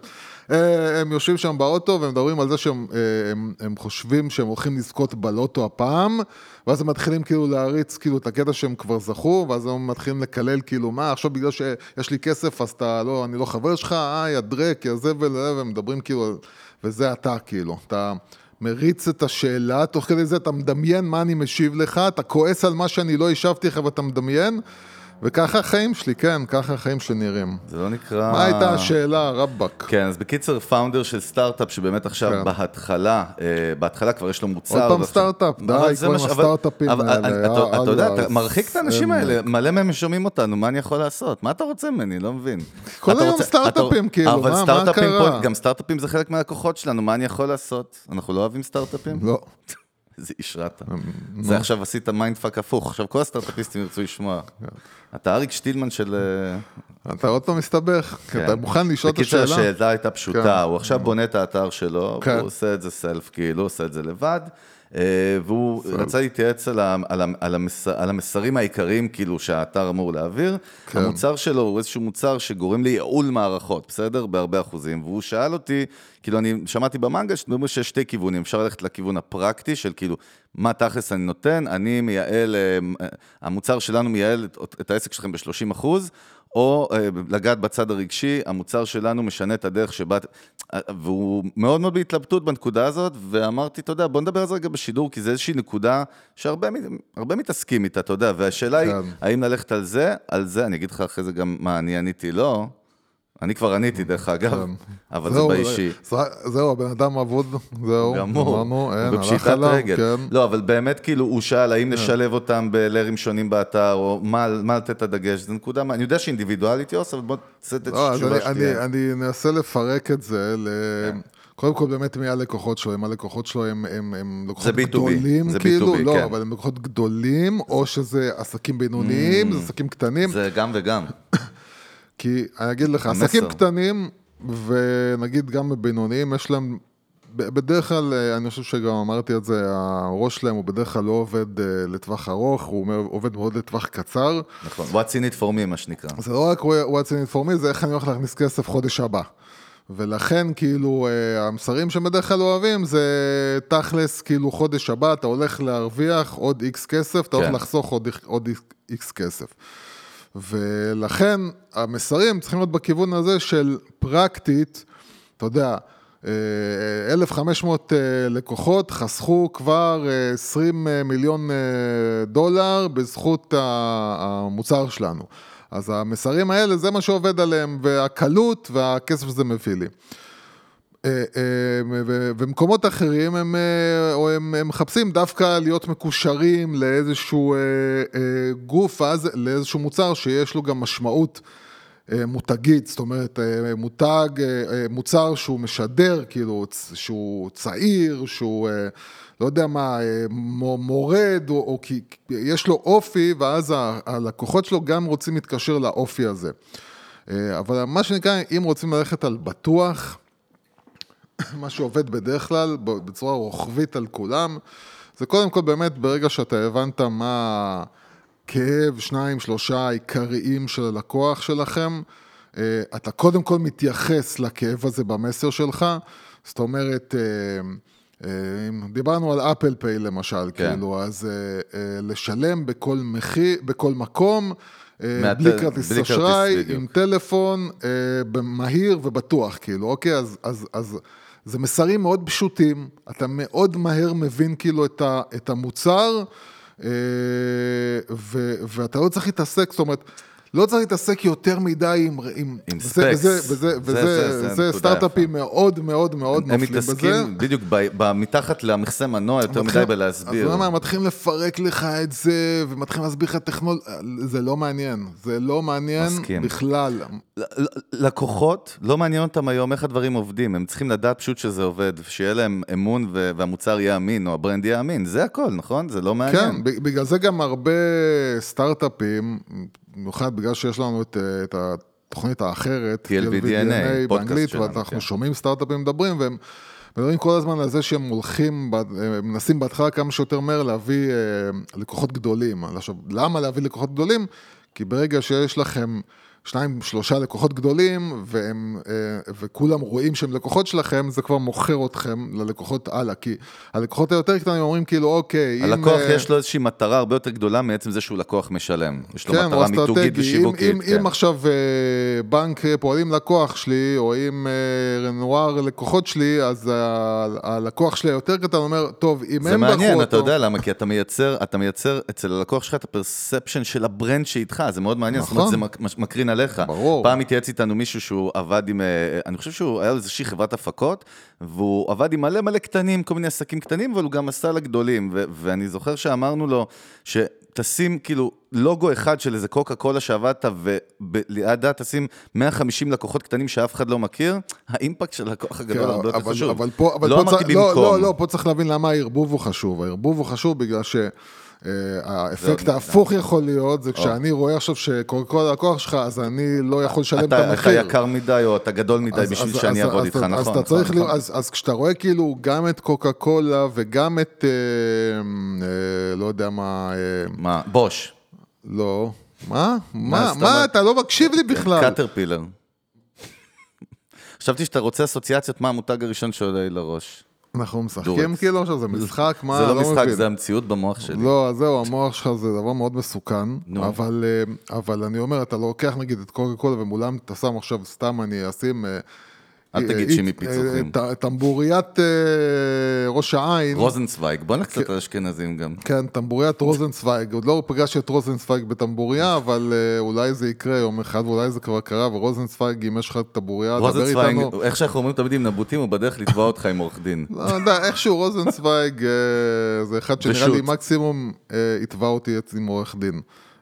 אה, הם יושבים שם באוטו ומדברים על זה שהם אה, הם, הם חושבים שהם הולכים לזכות בלוטו הפעם, ואז הם מתחילים כאילו להריץ כאילו את הקטע שהם כבר זכו, ואז הם מתחילים לקלל כאילו, מה, עכשיו בגלל שיש לי כסף אז אתה לא, אני לא חבר שלך, אה, יא דרק, יא זבל, אה, והם מדברים כאילו, וזה אתה כאילו, אתה... מריץ את השאלה, תוך כדי זה אתה מדמיין מה אני משיב לך, אתה כועס על מה שאני לא השבתי לך ואתה מדמיין, וככה החיים שלי, כן, ככה החיים שלי נראים. זה לא נקרא... מה הייתה השאלה, רבאק? כן, אז בקיצר, פאונדר של סטארט-אפ, שבאמת עכשיו כן. בהתחלה, אה, בהתחלה כבר יש לו מוצר. עוד פעם ועכשיו- סטארט-אפ, די, אבל כבר עם ש- אבל- הסטארט-אפים אבל האלה, אני- אתה- אתה יודע, יאללה, אתה מרחיק את האנשים. האלה, מלא מהם שומעים אותנו, מה אני יכול לעשות? מה אתה רוצה ממני? לא מבין. כל אתה היום סטארט-אפים, אתה- כאילו, אבל מה- מה קרה? פה- גם סטארט-אפים זה חלק מהלקוחות שלנו, מה אני יכול לעשות? אנחנו לא אוהבים סטארט-אפים? לא. איזה איש רע אתה. זה עכשיו עשית mind fuck הפוך, עכשיו כל הסטארט-אפיסטים ירצו לשמוע. אתה אריק שטילמן של... אה, אתה עוד פעם מסתבך, כי כן. אתה מוכן לשאול את השאלה? השאלה הייתה פשוטה, כן. הוא עכשיו בונה את האתר שלו, כן. והוא עושה את זה self, כאילו, הוא עושה את זה לבד, אה, והוא רצה להתייעץ על ה- על ה- על המס- על המסרים העיקריים, כאילו, שהאתר אמור להעביר. כן. המוצר שלו הוא איזשהו מוצר שגורם לייעול מערכות, בסדר? בהרבה אחוזים. והוא שאל אותי, כאילו, אני שמעתי במנגה שאומרים שיש שתי כיוונים, אפשר ללכת לכיוון הפרקטי של כאילו, מה תכלס אני נותן, אני מייעל, אה, המוצר שלנו מייעל את- את העסק שלכם ב-30 אחוז, או אה, לגעת בצד הרגשי, המוצר שלנו משנה את הדרך שבה... אה, והוא מאוד מאוד בהתלבטות בנקודה הזאת, ואמרתי, אתה יודע, בוא נדבר על זה רגע בשידור, כי זה איזושהי נקודה שהרבה מת- הרבה מתעסקים איתה, אתה יודע, והשאלה היא, כן. האם ללכת על זה, על זה, אני אגיד לך אחרי זה גם מה אני עניתי לו, אני כבר עניתי דרך אגב, כן. אבל זה באישי. זה- זהו, הבן אדם אבוד, זהו, גמור, אמרנו, אין, הלך בפשיטת רגל. כן. לא, אבל באמת, כאילו, הוא שאל האם נשלב אותם בלרים שונים באתר, או מה לתת את הדגש, זו נקודה, אני יודע שאינדיבידואלית יוס, אבל בוא תעשה את לא, התשובה שתהיה. אני אני אנסה לפרק את זה ל... כן. קודם כל, באמת, מי הלקוחות שלו? אם הלקוחות שלו הם, הם, הם לקוחות זה B2B, גדולים, זה כאילו? B2B, לא, כן. אבל הם לקוחות גדולים, או שזה עסקים בינוניים, זה עסקים קטנים. Mm. זה גם וגם. כי אני אגיד לך, המסר. עסקים קטנים, ונגיד גם בבינוניים, יש להם, בדרך כלל, אה, אני חושב שגם אמרתי את זה, הראש שלהם הוא בדרך כלל לא עובד אה, לטווח ארוך, הוא עובד מאוד לטווח קצר. נכון, what's in it for me, מה שנקרא. זה לא רק what's in it for me, זה איך אני הולך להכניס כסף חודש הבא. ולכן כאילו אה, המסרים שהם בדרך כלל אוהבים זה תכלס כאילו חודש הבא אתה הולך להרוויח עוד איקס כסף, אתה הולך כן. לחסוך עוד, עוד איקס כסף. ולכן המסרים צריכים להיות בכיוון הזה של פרקטית, אתה יודע, אה, 1,500 אה, לקוחות חסכו כבר אה, 20 מיליון אה, דולר בזכות המוצר שלנו. אז המסרים האלה, זה מה שעובד עליהם, והקלות והכסף שזה מביא לי. אה, אה, ומקומות אחרים הם, אה, הם, הם מחפשים דווקא להיות מקושרים לאיזשהו גוף, ואז לאיזשהו מוצר שיש לו גם משמעות מותגית, זאת אומרת מותג, מוצר שהוא משדר, כאילו שהוא צעיר, שהוא לא יודע מה, מו- מורד, או, או כי יש לו אופי, ואז הלקוחות שלו גם רוצים להתקשר לאופי הזה. אבל מה שנקרא, אם רוצים ללכת על בטוח, מה שעובד בדרך כלל, בצורה רוחבית על כולם, זה קודם כל באמת ברגע שאתה הבנת מה הכאב, שניים, שלושה העיקריים של הלקוח שלכם, אה, אתה קודם כל מתייחס לכאב הזה במסר שלך, זאת אומרת, אה, אה, אם דיברנו על אפל פיי למשל, כן. כאילו, אז לשלם בכל מחיר, בכל מקום, מהט- בלי כרטיס אשראי. עם טלפון, מהיר ובטוח, כאילו, אוקיי? אז, אז, אז זה מסרים מאוד פשוטים, אתה מאוד מהר מבין כאילו את, ה, את המוצר, אה, ו, ואתה לא צריך להתעסק, זאת אומרת, לא צריך להתעסק יותר מדי עם... עם, עם ספקס. וזה, וזה, זה- וזה, זה- זה זה נקודה סטארט-אפים מאוד מאוד מאוד הם מפלים בזה. מתעסקים בדיוק ב- ב- מתחת למכסה מנוע יותר מדי מתחילים- בלהסביר. אז למה מתחילים לפרק לך את זה, ומתחילים להסביר לך טכנולוגיה, זה לא מעניין, זה לא מעניין מסכים. בכלל. לקוחות, לא מעניין אותם היום איך הדברים עובדים, הם צריכים לדעת פשוט שזה עובד, שיהיה להם אמון ו- והמוצר יהיה אמין, או ה brand יהיה אמין, זה הכל, נכון? זה לא מעניין. כן, בגלל זה גם הרבה סטארט-אפים, במיוחד בגלל שיש לנו את, אה, את התוכנית האחרת, TLBDNA, באנגלית, ואנחנו כן. שומעים סטארט-אפים מדברים, והם מדברים כל הזמן על זה שהם הולכים, ב- הם מנסים בהתחלה כמה שיותר מהר להביא אה, לקוחות גדולים. עכשיו, למה להביא לקוחות גדולים? כי ברגע שיש לכם שניים, שלושה לקוחות גדולים, והם, אה, וכולם רואים שהם לקוחות שלכם, זה כבר מוכר אתכם ללקוחות הלאה, כי הלקוחות היותר קטנים אומרים כאילו, אוקיי, הלקוח אם... יש לו איזושהי מטרה הרבה יותר גדולה מעצם זה שהוא לקוח משלם. יש לו כן, מטרה או מיתוגית. ושיווקית. אם, כן. אם עכשיו אה, בנק אה, פועלים לקוח שלי, או אם אה, רנואר לקוחות שלי, אז הלקוח שלי היותר קטן אומר, טוב, אם זה הם בחרו אותו... מעניין, אתה יודע למה? כי אתה מייצר, אתה מייצר אצל הלקוח שלך את ה perception של ה brand שאיתך, זה מאוד מעניין, זאת אומרת, נכון. זה מש- מקרין עליך. ברור. פעם התייעץ איתנו מישהו שהוא עבד עם, אה, אני חושב שהוא היה איזושהי חברת הפקות, והוא עבד עם מלא מלא קטנים, כל מיני עסקים קטנים, אבל הוא גם עשה לגדולים, ו- ואני זוכר שאמרנו לו, שתשים כאילו לוגו אחד של איזה קוקה קולה שעבדת, ולידה תשים 150 לקוחות קטנים שאף אחד לא מכיר, האימפקט של הלקוח הגדול כן, הרבה יותר חשוב. אבל פה, אבל לא פה אמרתי צריך, לא, במקום. לא, לא, פה צריך להבין למה הערבוב הוא חשוב. הערבוב הוא חשוב בגלל שהאפקט זה- ההפוך יכול להיות, זה כשאני רואה עכשיו שקוקה קולה לקוח שלך, אז אני לא יכול לשלם את המחיר. אתה יקר מדי או אתה גדול מדי בשביל שאני אעבוד איתך, אתה- נכון? אז אתה נכון, צריך נכון. לראות, אז כשאתה רואה כאילו גם את קוקה קולה וגם את, אה, אה, לא יודע מה, אה, מה, בוש, לא, מה? מה? מה? אתה לא מקשיב לי בכלל. קטרפילר. חשבתי שאתה רוצה אסוציאציות מה המותג הראשון שעולה לי לראש. אנחנו משחקים. כאילו עכשיו, זה משחק, מה? זה לא לא משחק, מבין. זה המציאות במוח שלי. לא, זהו, המוח שלך זה דבר מאוד מסוכן, אה, אבל אני אומר, אתה לוקח נגיד את קוקה קולה ומולם אתה שם עכשיו, סתם אני אשים... אה, אל אה, תגיד אה, שימי אה, פיצוחים. ט- טמבוריית אה, ראש העין. רוזנצוויג, בוא נלך קצת על אשכנזים גם. כן, טמבוריית רוזנצוויג, עוד לא פגשתי את רוזנצוויג בטמבוריה, אבל אה, אולי זה יקרה יום אחד, ואולי זה כבר קרה, ורוזנצוויג, אם יש לך טמבוריה, דבר רוזנצוויג, איתנו. איך שאנחנו אומרים תמיד עם נבוטים, הוא בדרך לתבוע אותך עם עורך דין. לא יודע, איכשהו רוזנצוויג אה, זה אחד שנראה לי. מקסימום אה, יתבע אותי את- עם עורך דין.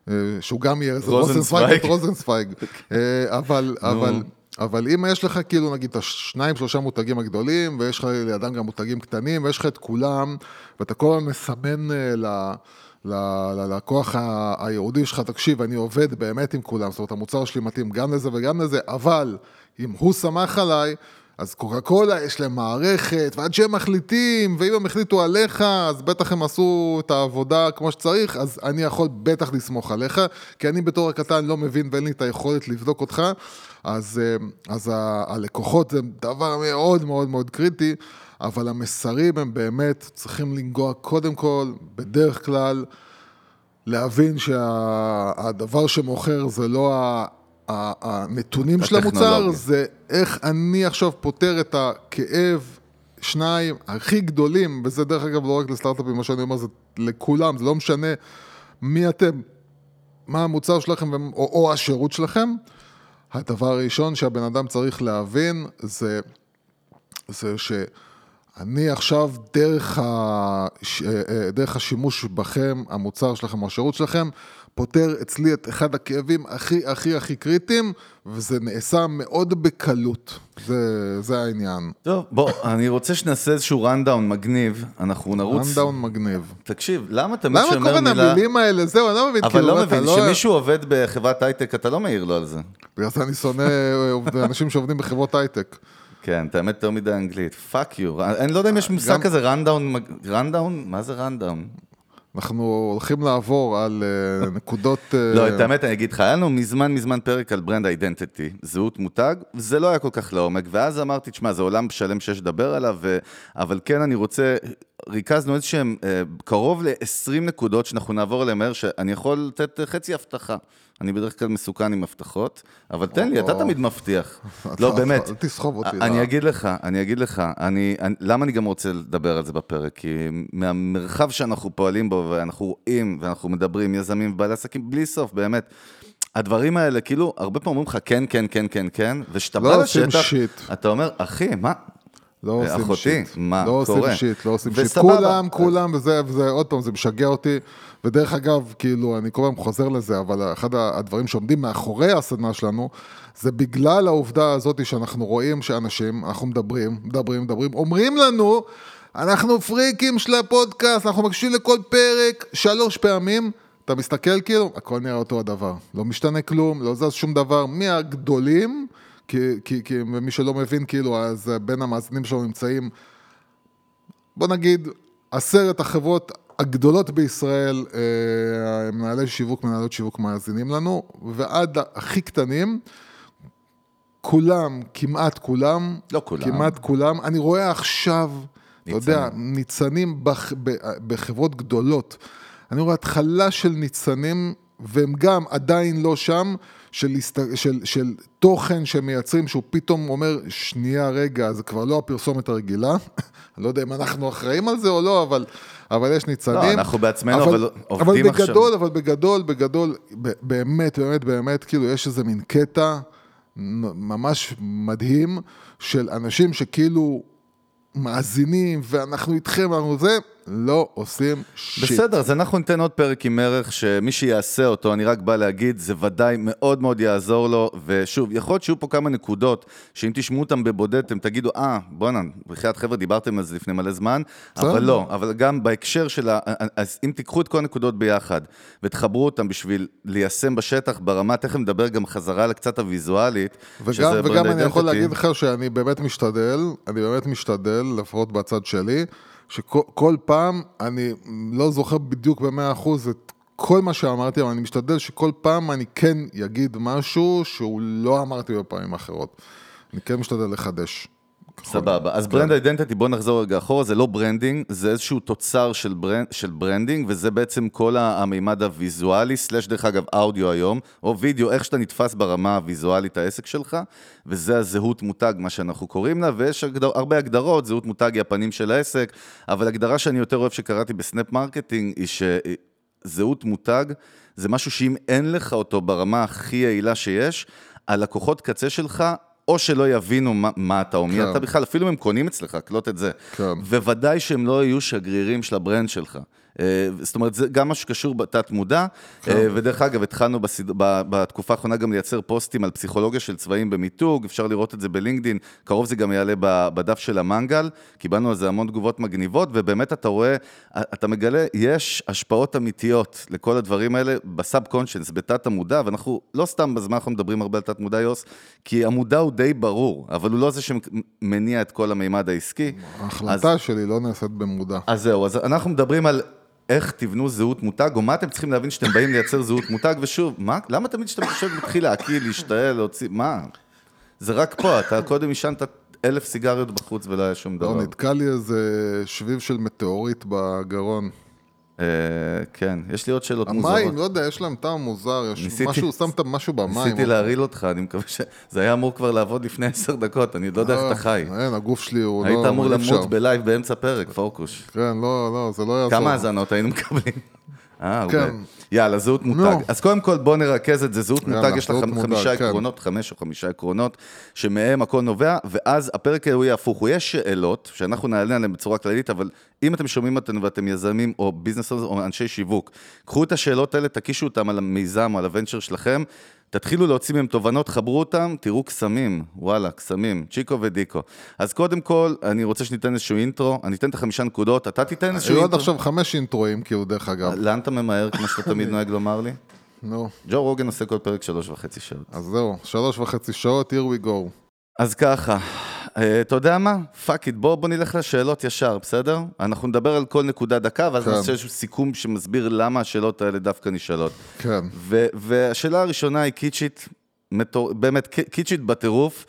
אה, שהוא גם יהיה איזה רוזנצוויג. רוזנצוויג את. אה, אבל, אבל, אבל אם יש לך כאילו נגיד את השניים שלושה מותגים הגדולים, ויש לך לידם גם מותגים קטנים, ויש לך את כולם, ואתה כל הזמן מסמן אה, ל... ללקוח היהודי שלך, תקשיב, אני עובד באמת עם כולם, זאת אומרת, המוצר שלי מתאים גם לזה וגם לזה, אבל אם הוא סמך עליי, אז קוקה קולה יש להם מערכת, ועד שהם מחליטים, ואם הם החליטו עליך, אז בטח הם עשו את העבודה כמו שצריך, אז אני יכול בטח לסמוך עליך, כי אני בתור הקטן לא מבין ואין לי את היכולת לבדוק אותך, אז, אה, אז ה- הלקוחות זה דבר מאוד מאוד מאוד קריטי, אבל המסרים הם באמת צריכים לנגוע קודם כל, בדרך כלל, להבין שהדבר שמוכר זה לא ה- הנתונים של המוצר. זה איך אני עכשיו פותר את הכאב, שניים הכי גדולים, וזה דרך אגב לא רק לסטארט-אפים, מה שאני אומר זה לכולם, זה לא משנה מי אתם, מה המוצר שלכם או, או השירות שלכם. הדבר הראשון שהבן אדם צריך להבין זה, זה שאני עכשיו דרך, ה, ש- אה, אה, דרך השימוש בכם, המוצר שלכם השירות שלכם, פותר אצלי את אחד הכאבים הכי הכי הכי קריטיים, וזה נעשה מאוד בקלות. זה, זה העניין. טוב, בוא, אני רוצה שנעשה איזשהו rundown מגניב, אנחנו נרוץ... rundown מגניב. תקשיב, למה תמיד למה שאומר כל מיני מילה... המילים האלה? זהו, אני לא מבין. אבל כאילו, לא אתה מבין, שמישהו עובד בחברת הייטק, אתה לא מעיר לו על זה. בגלל זה אני שונא אנשים שעובדים בחברות הייטק. כן, את האמת יותר מדי אנגלית. fuck you. אני לא יודע אם יש מושג גם- כזה rundown, rundown? מה זה rundown? אנחנו הולכים לעבור על אה, נקודות... אה, לא, את האמת אני אגיד לך, היה לנו מזמן מזמן פרק על brand identity, זהות מותג, זה לא היה כל כך לעומק, ואז אמרתי, תשמע, זה עולם שלם שיש לדבר עליו. אבל כן, אני רוצה, ריכזנו איזשהם אה, קרוב ל-20 נקודות שאנחנו נעבור עליהן מהר, שאני יכול לתת אה, חצי הבטחה. אני בדרך כלל מסוכן עם הבטחות, אבל תן לי, אתה. תמיד מבטיח. אתה- לא, באמת. אל תסחוב אותי. אני לא. אגיד לך, אני אגיד לך, אני, אני, למה אני גם רוצה לדבר על זה בפרק? כי מהמרחב שאנחנו פועלים בו, ואנחנו רואים, ואנחנו מדברים, יזמים ובעלי עסקים, בלי סוף, באמת. הדברים האלה, כאילו, הרבה פעמים אומרים לך כן, כן, כן, כן, כן, וכשאתה לא בא עושים לשטח. אתה אומר, אחי, מה? לא עושים אחותי, שיט. מה לא קורה? עושים שיט, לא עושים שיט. וסבבה. כולם, כולם, וזה, וזה, עוד פעם, זה משגע אותי. ודרך אגב, כאילו, אני כל הזמן חוזר לזה, אבל אחד הדברים שעומדים מאחורי הסדנה שלנו, זה בגלל העובדה הזאת שאנחנו רואים שאנשים, אנחנו מדברים, מדברים, מדברים, אומרים לנו, אנחנו פריקים של הפודקאסט, אנחנו מקשיבים לכל פרק שלוש פעמים. אתה מסתכל כאילו, הכל נראה אותו הדבר. לא משתנה כלום, לא זז שום דבר. מהגדולים, כי, כי, כי מי שלא מבין, כאילו, אז בין המאזינים שלנו נמצאים בוא נגיד, עשרת החברות הגדולות בישראל, אה, מנהלי שיווק, מנהלות שיווק מאזינים לנו, ועד הכי קטנים, כולם, כמעט כולם, לא כולם. כמעט כולם, אני רואה עכשיו, אתה יודע, ניצנים בח, ב, בחברות גדולות. אני רואה התחלה של ניצנים, והם גם עדיין לא שם, של, של, של תוכן שהם מייצרים, שהוא פתאום אומר, שנייה, רגע, זה כבר לא הפרסומת הרגילה. אני לא יודע אם אנחנו אחראים על זה או לא, אבל, אבל יש ניצנים. לא, אנחנו בעצמנו, אבל עובדים אבל עכשיו. בגדול, אבל בגדול, בגדול, באמת, באמת, באמת, כאילו, יש איזה מין קטע ממש מדהים של אנשים שכאילו מאזינים, ואנחנו איתכם, ואנחנו זה, לא עושים שיט. בסדר, אז אנחנו ניתן עוד פרק עם ערך, שמי שיעשה אותו, אני רק בא להגיד, זה ודאי מאוד מאוד יעזור לו, ושוב, יכול להיות שיהיו פה כמה נקודות, שאם תשמעו אותם בבודד, אתם תגידו, אה, בואנה, בחייאת חבר'ה, דיברתם על זה לפני מלא זמן, בסדר. אבל לא, אבל גם בהקשר של ה... אז אם תיקחו את כל הנקודות ביחד, ותחברו אותם בשביל ליישם בשטח ברמה, תכף נדבר גם חזרה לקצת הוויזואלית, וגם, שזה וגם אני יכול. להגיד לך שאני באמת משתדל, אני באמת משתדל, לפחות בצד שלי, שכל כל פעם, אני לא זוכר בדיוק במאה אחוז את כל מה שאמרתי, אבל אני משתדל שכל פעם אני כן אגיד משהו שהוא לא אמרתי בפעמים אחרות. אני כן משתדל לחדש. סבבה, אז ברנד identity, בוא נחזור רגע אחורה, זה לא branding, זה איזשהו תוצר של, brand, של branding, וזה בעצם כל המימד הוויזואלי, slash דרך אגב אודיו היום, או וידאו, איך שאתה נתפס ברמה הוויזואלית העסק שלך, וזה הזהות מותג, מה שאנחנו קוראים לה, ויש הגדר, הרבה הגדרות, זהות מותג היא הפנים של העסק, אבל הגדרה שאני יותר אוהב שקראתי בסנאפ מרקטינג, היא שזהות מותג זה משהו שאם אין לך אותו ברמה הכי יעילה שיש, הלקוחות קצה שלך, או שלא יבינו מה, מה אתה או מי כן. אתה בכלל, אפילו אם הם קונים אצלך, קלוט את זה. כן. וודאי שהם לא יהיו שגרירים של ה brand שלך. אה, זאת אומרת, זה גם מה שקשור בתת מודע, כן. אה, ודרך אגב, התחלנו בסד... ב- בתקופה האחרונה גם לייצר פוסטים על פסיכולוגיה של צבעים במיתוג, אפשר לראות את זה בלינקדין, קרוב זה גם יעלה בדף של המנגל, קיבלנו על זה המון תגובות מגניבות, ובאמת אתה רואה, אתה מגלה, יש השפעות אמיתיות לכל הדברים האלה ב subconscious, בתת המודע, ואנחנו לא סתם בזמן אנחנו מדברים הרבה על תת מודע, יוס, כי המודע הוא די ברור, אבל הוא לא זה שמניע את כל המימד העסקי. ההחלטה שלי לא נעשית במודע. אז זהו, אז אנחנו מדברים על איך תבנו זהות מותג, או מה אתם צריכים להבין שאתם באים לייצר זהות מותג, ושוב, מה, למה תמיד כשאתה חושב מתחיל להקיא, להשתעל, להוציא, מה? זה רק פה, אתה קודם עישנת אלף סיגריות בחוץ ולא היה שום דבר. לא, נתקע לי איזה שביב של מטאורית בגרון. אה, כן, יש לי עוד שאלות מוזרות. המים, לא יודע, יש להם טעם מוזר, יש ניסיתי- משהו, שמת משהו במים. ניסיתי להרעיל אותך, אני מקווה ש... זה היה אמור כבר לעבוד לפני עשר דקות, אני לא יודע איך אתה חי. אין, הגוף שלי הוא לא... היית אמור. למות ב live באמצע פרק, פורקוש. כן, לא, לא, זה לא יעזור. כמה האזנות היינו מקבלים? אה, הרבה. כן. יאללה, זהות מותג. אז קודם כל בוא נרכז את זה, זהות מותג, יש לך חמישה כן. עקרונות, חמש או חמישה עקרונות, שמהם הכל נובע, ואז הפרק הוא יהיה הפוך, הוא יהיה שאלות, שאנחנו נעלה עליהן בצורה כללית, אבל אם אתם שומעים אותנו ואתם יזמים או business או אנשי שיווק, קחו את השאלות האלה, תקישו אותן על המיזם או על ה venture שלכם, תתחילו להוציא מהם תובנות, חברו אותם, תראו קסמים, וואלה, קסמים, צ'יקו ודיקו. אז קודם כל, אני רוצה שניתן איזשהו intro, אני אתן את החמישה נקודות, אתה תיתן איזשהו היו עד intro. עכשיו חמש אינטרואים, כאילו, דרך אגב. לאן אתה ממהר, כמו שאתה תמיד נוהג לומר לי? נו, ג'ו רוגן עושה כל פרק שלוש וחצי שעות. אז זהו, שלוש וחצי שעות, here we go. אז ככה, אתה יודע מה? fuck it, בוא, בוא נלך לשאלות ישר, בסדר? אנחנו נדבר על כל נקודה דקה, ואז כן. נעשה איזשהו סיכום שמסביר למה השאלות האלה דווקא נשאלות. כן. ו- והשאלה הראשונה היא קיצ'ית, מטור... באמת קיצ'ית בטירוף,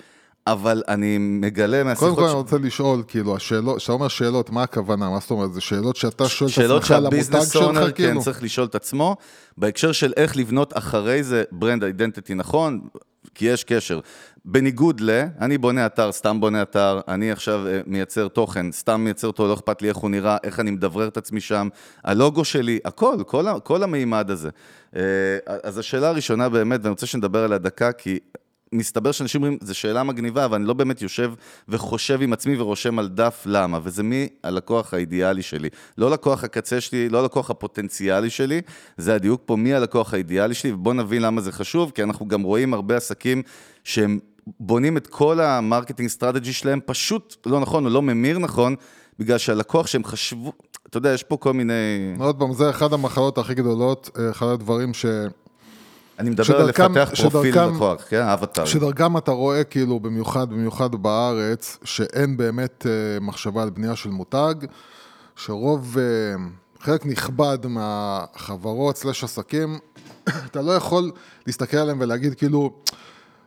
אבל אני מגלה קודם מהשיחות... כל אני ש- רוצה לשאול, כאילו, השאלות, כשאתה אומר שאלות, מה הכוונה? מה זאת אומרת? זה שאלות שאתה שואל את שאלות עצמך על המותג שה business owner שלך, כן כאילו? צריך לשאול את עצמו, בהקשר של איך לבנות אחרי זה brand identity נכון, כי יש קשר. בניגוד ל, אני בונה אתר, סתם בונה אתר, אני עכשיו אה, מייצר תוכן, סתם מייצר אותו, לא אכפת לי איך הוא נראה, איך אני מדברר את עצמי שם, הלוגו שלי, הכל, כל, כל המימד הזה. אה, אז השאלה הראשונה באמת, ואני רוצה שנדבר עליה דקה, כי מסתבר שאנשים אומרים, זו שאלה מגניבה, אבל אני לא באמת יושב וחושב עם עצמי ורושם על דף למה, וזה מי הלקוח האידיאלי שלי. לא לקוח הקצה שלי, לא לקוח הפוטנציאלי שלי, זה הדיוק פה, מי הלקוח האידיאלי שלי, ובואו נבין למה זה חשוב, כי אנחנו גם רואים הרבה עסקים שהם בונים את כל ה marketing strategy שלהם, פשוט לא נכון או לא ממיר נכון, בגלל שהלקוח שהם חשבו, אתה יודע, יש פה כל מיני... עוד פעם, זה אחד המחלות הכי גדולות, אה, אחד הדברים ש... אני מדבר על לפתח פרופיל שדרכם- לקוח, כן? אבטר. שדרכם אתה רואה, כאילו, במיוחד, במיוחד בארץ, שאין באמת אה, מחשבה על בנייה של מותג, שרוב, אה, חלק נכבד מהחברות סלש עסקים, אתה לא יכול להסתכל עליהם ולהגיד כאילו,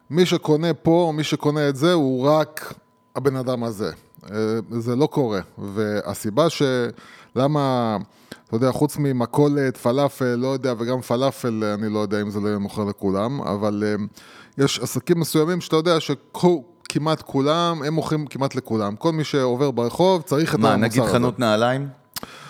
מי שקונה פה, או מי שקונה את זה, הוא רק הבן אדם הזה. אה, זה לא קורה. והסיבה שלמה, אתה יודע, חוץ ממכולת, פלאפל, לא יודע, וגם פלאפל, אני לא יודע אם זה לא מוכר לכולם, אבל אה, יש עסקים מסוימים שאתה יודע שכמעט כולם, הם מוכרים כמעט לכולם. כל מי שעובר ברחוב צריך את מה, המוצר הזה. נגיד חנות נעליים?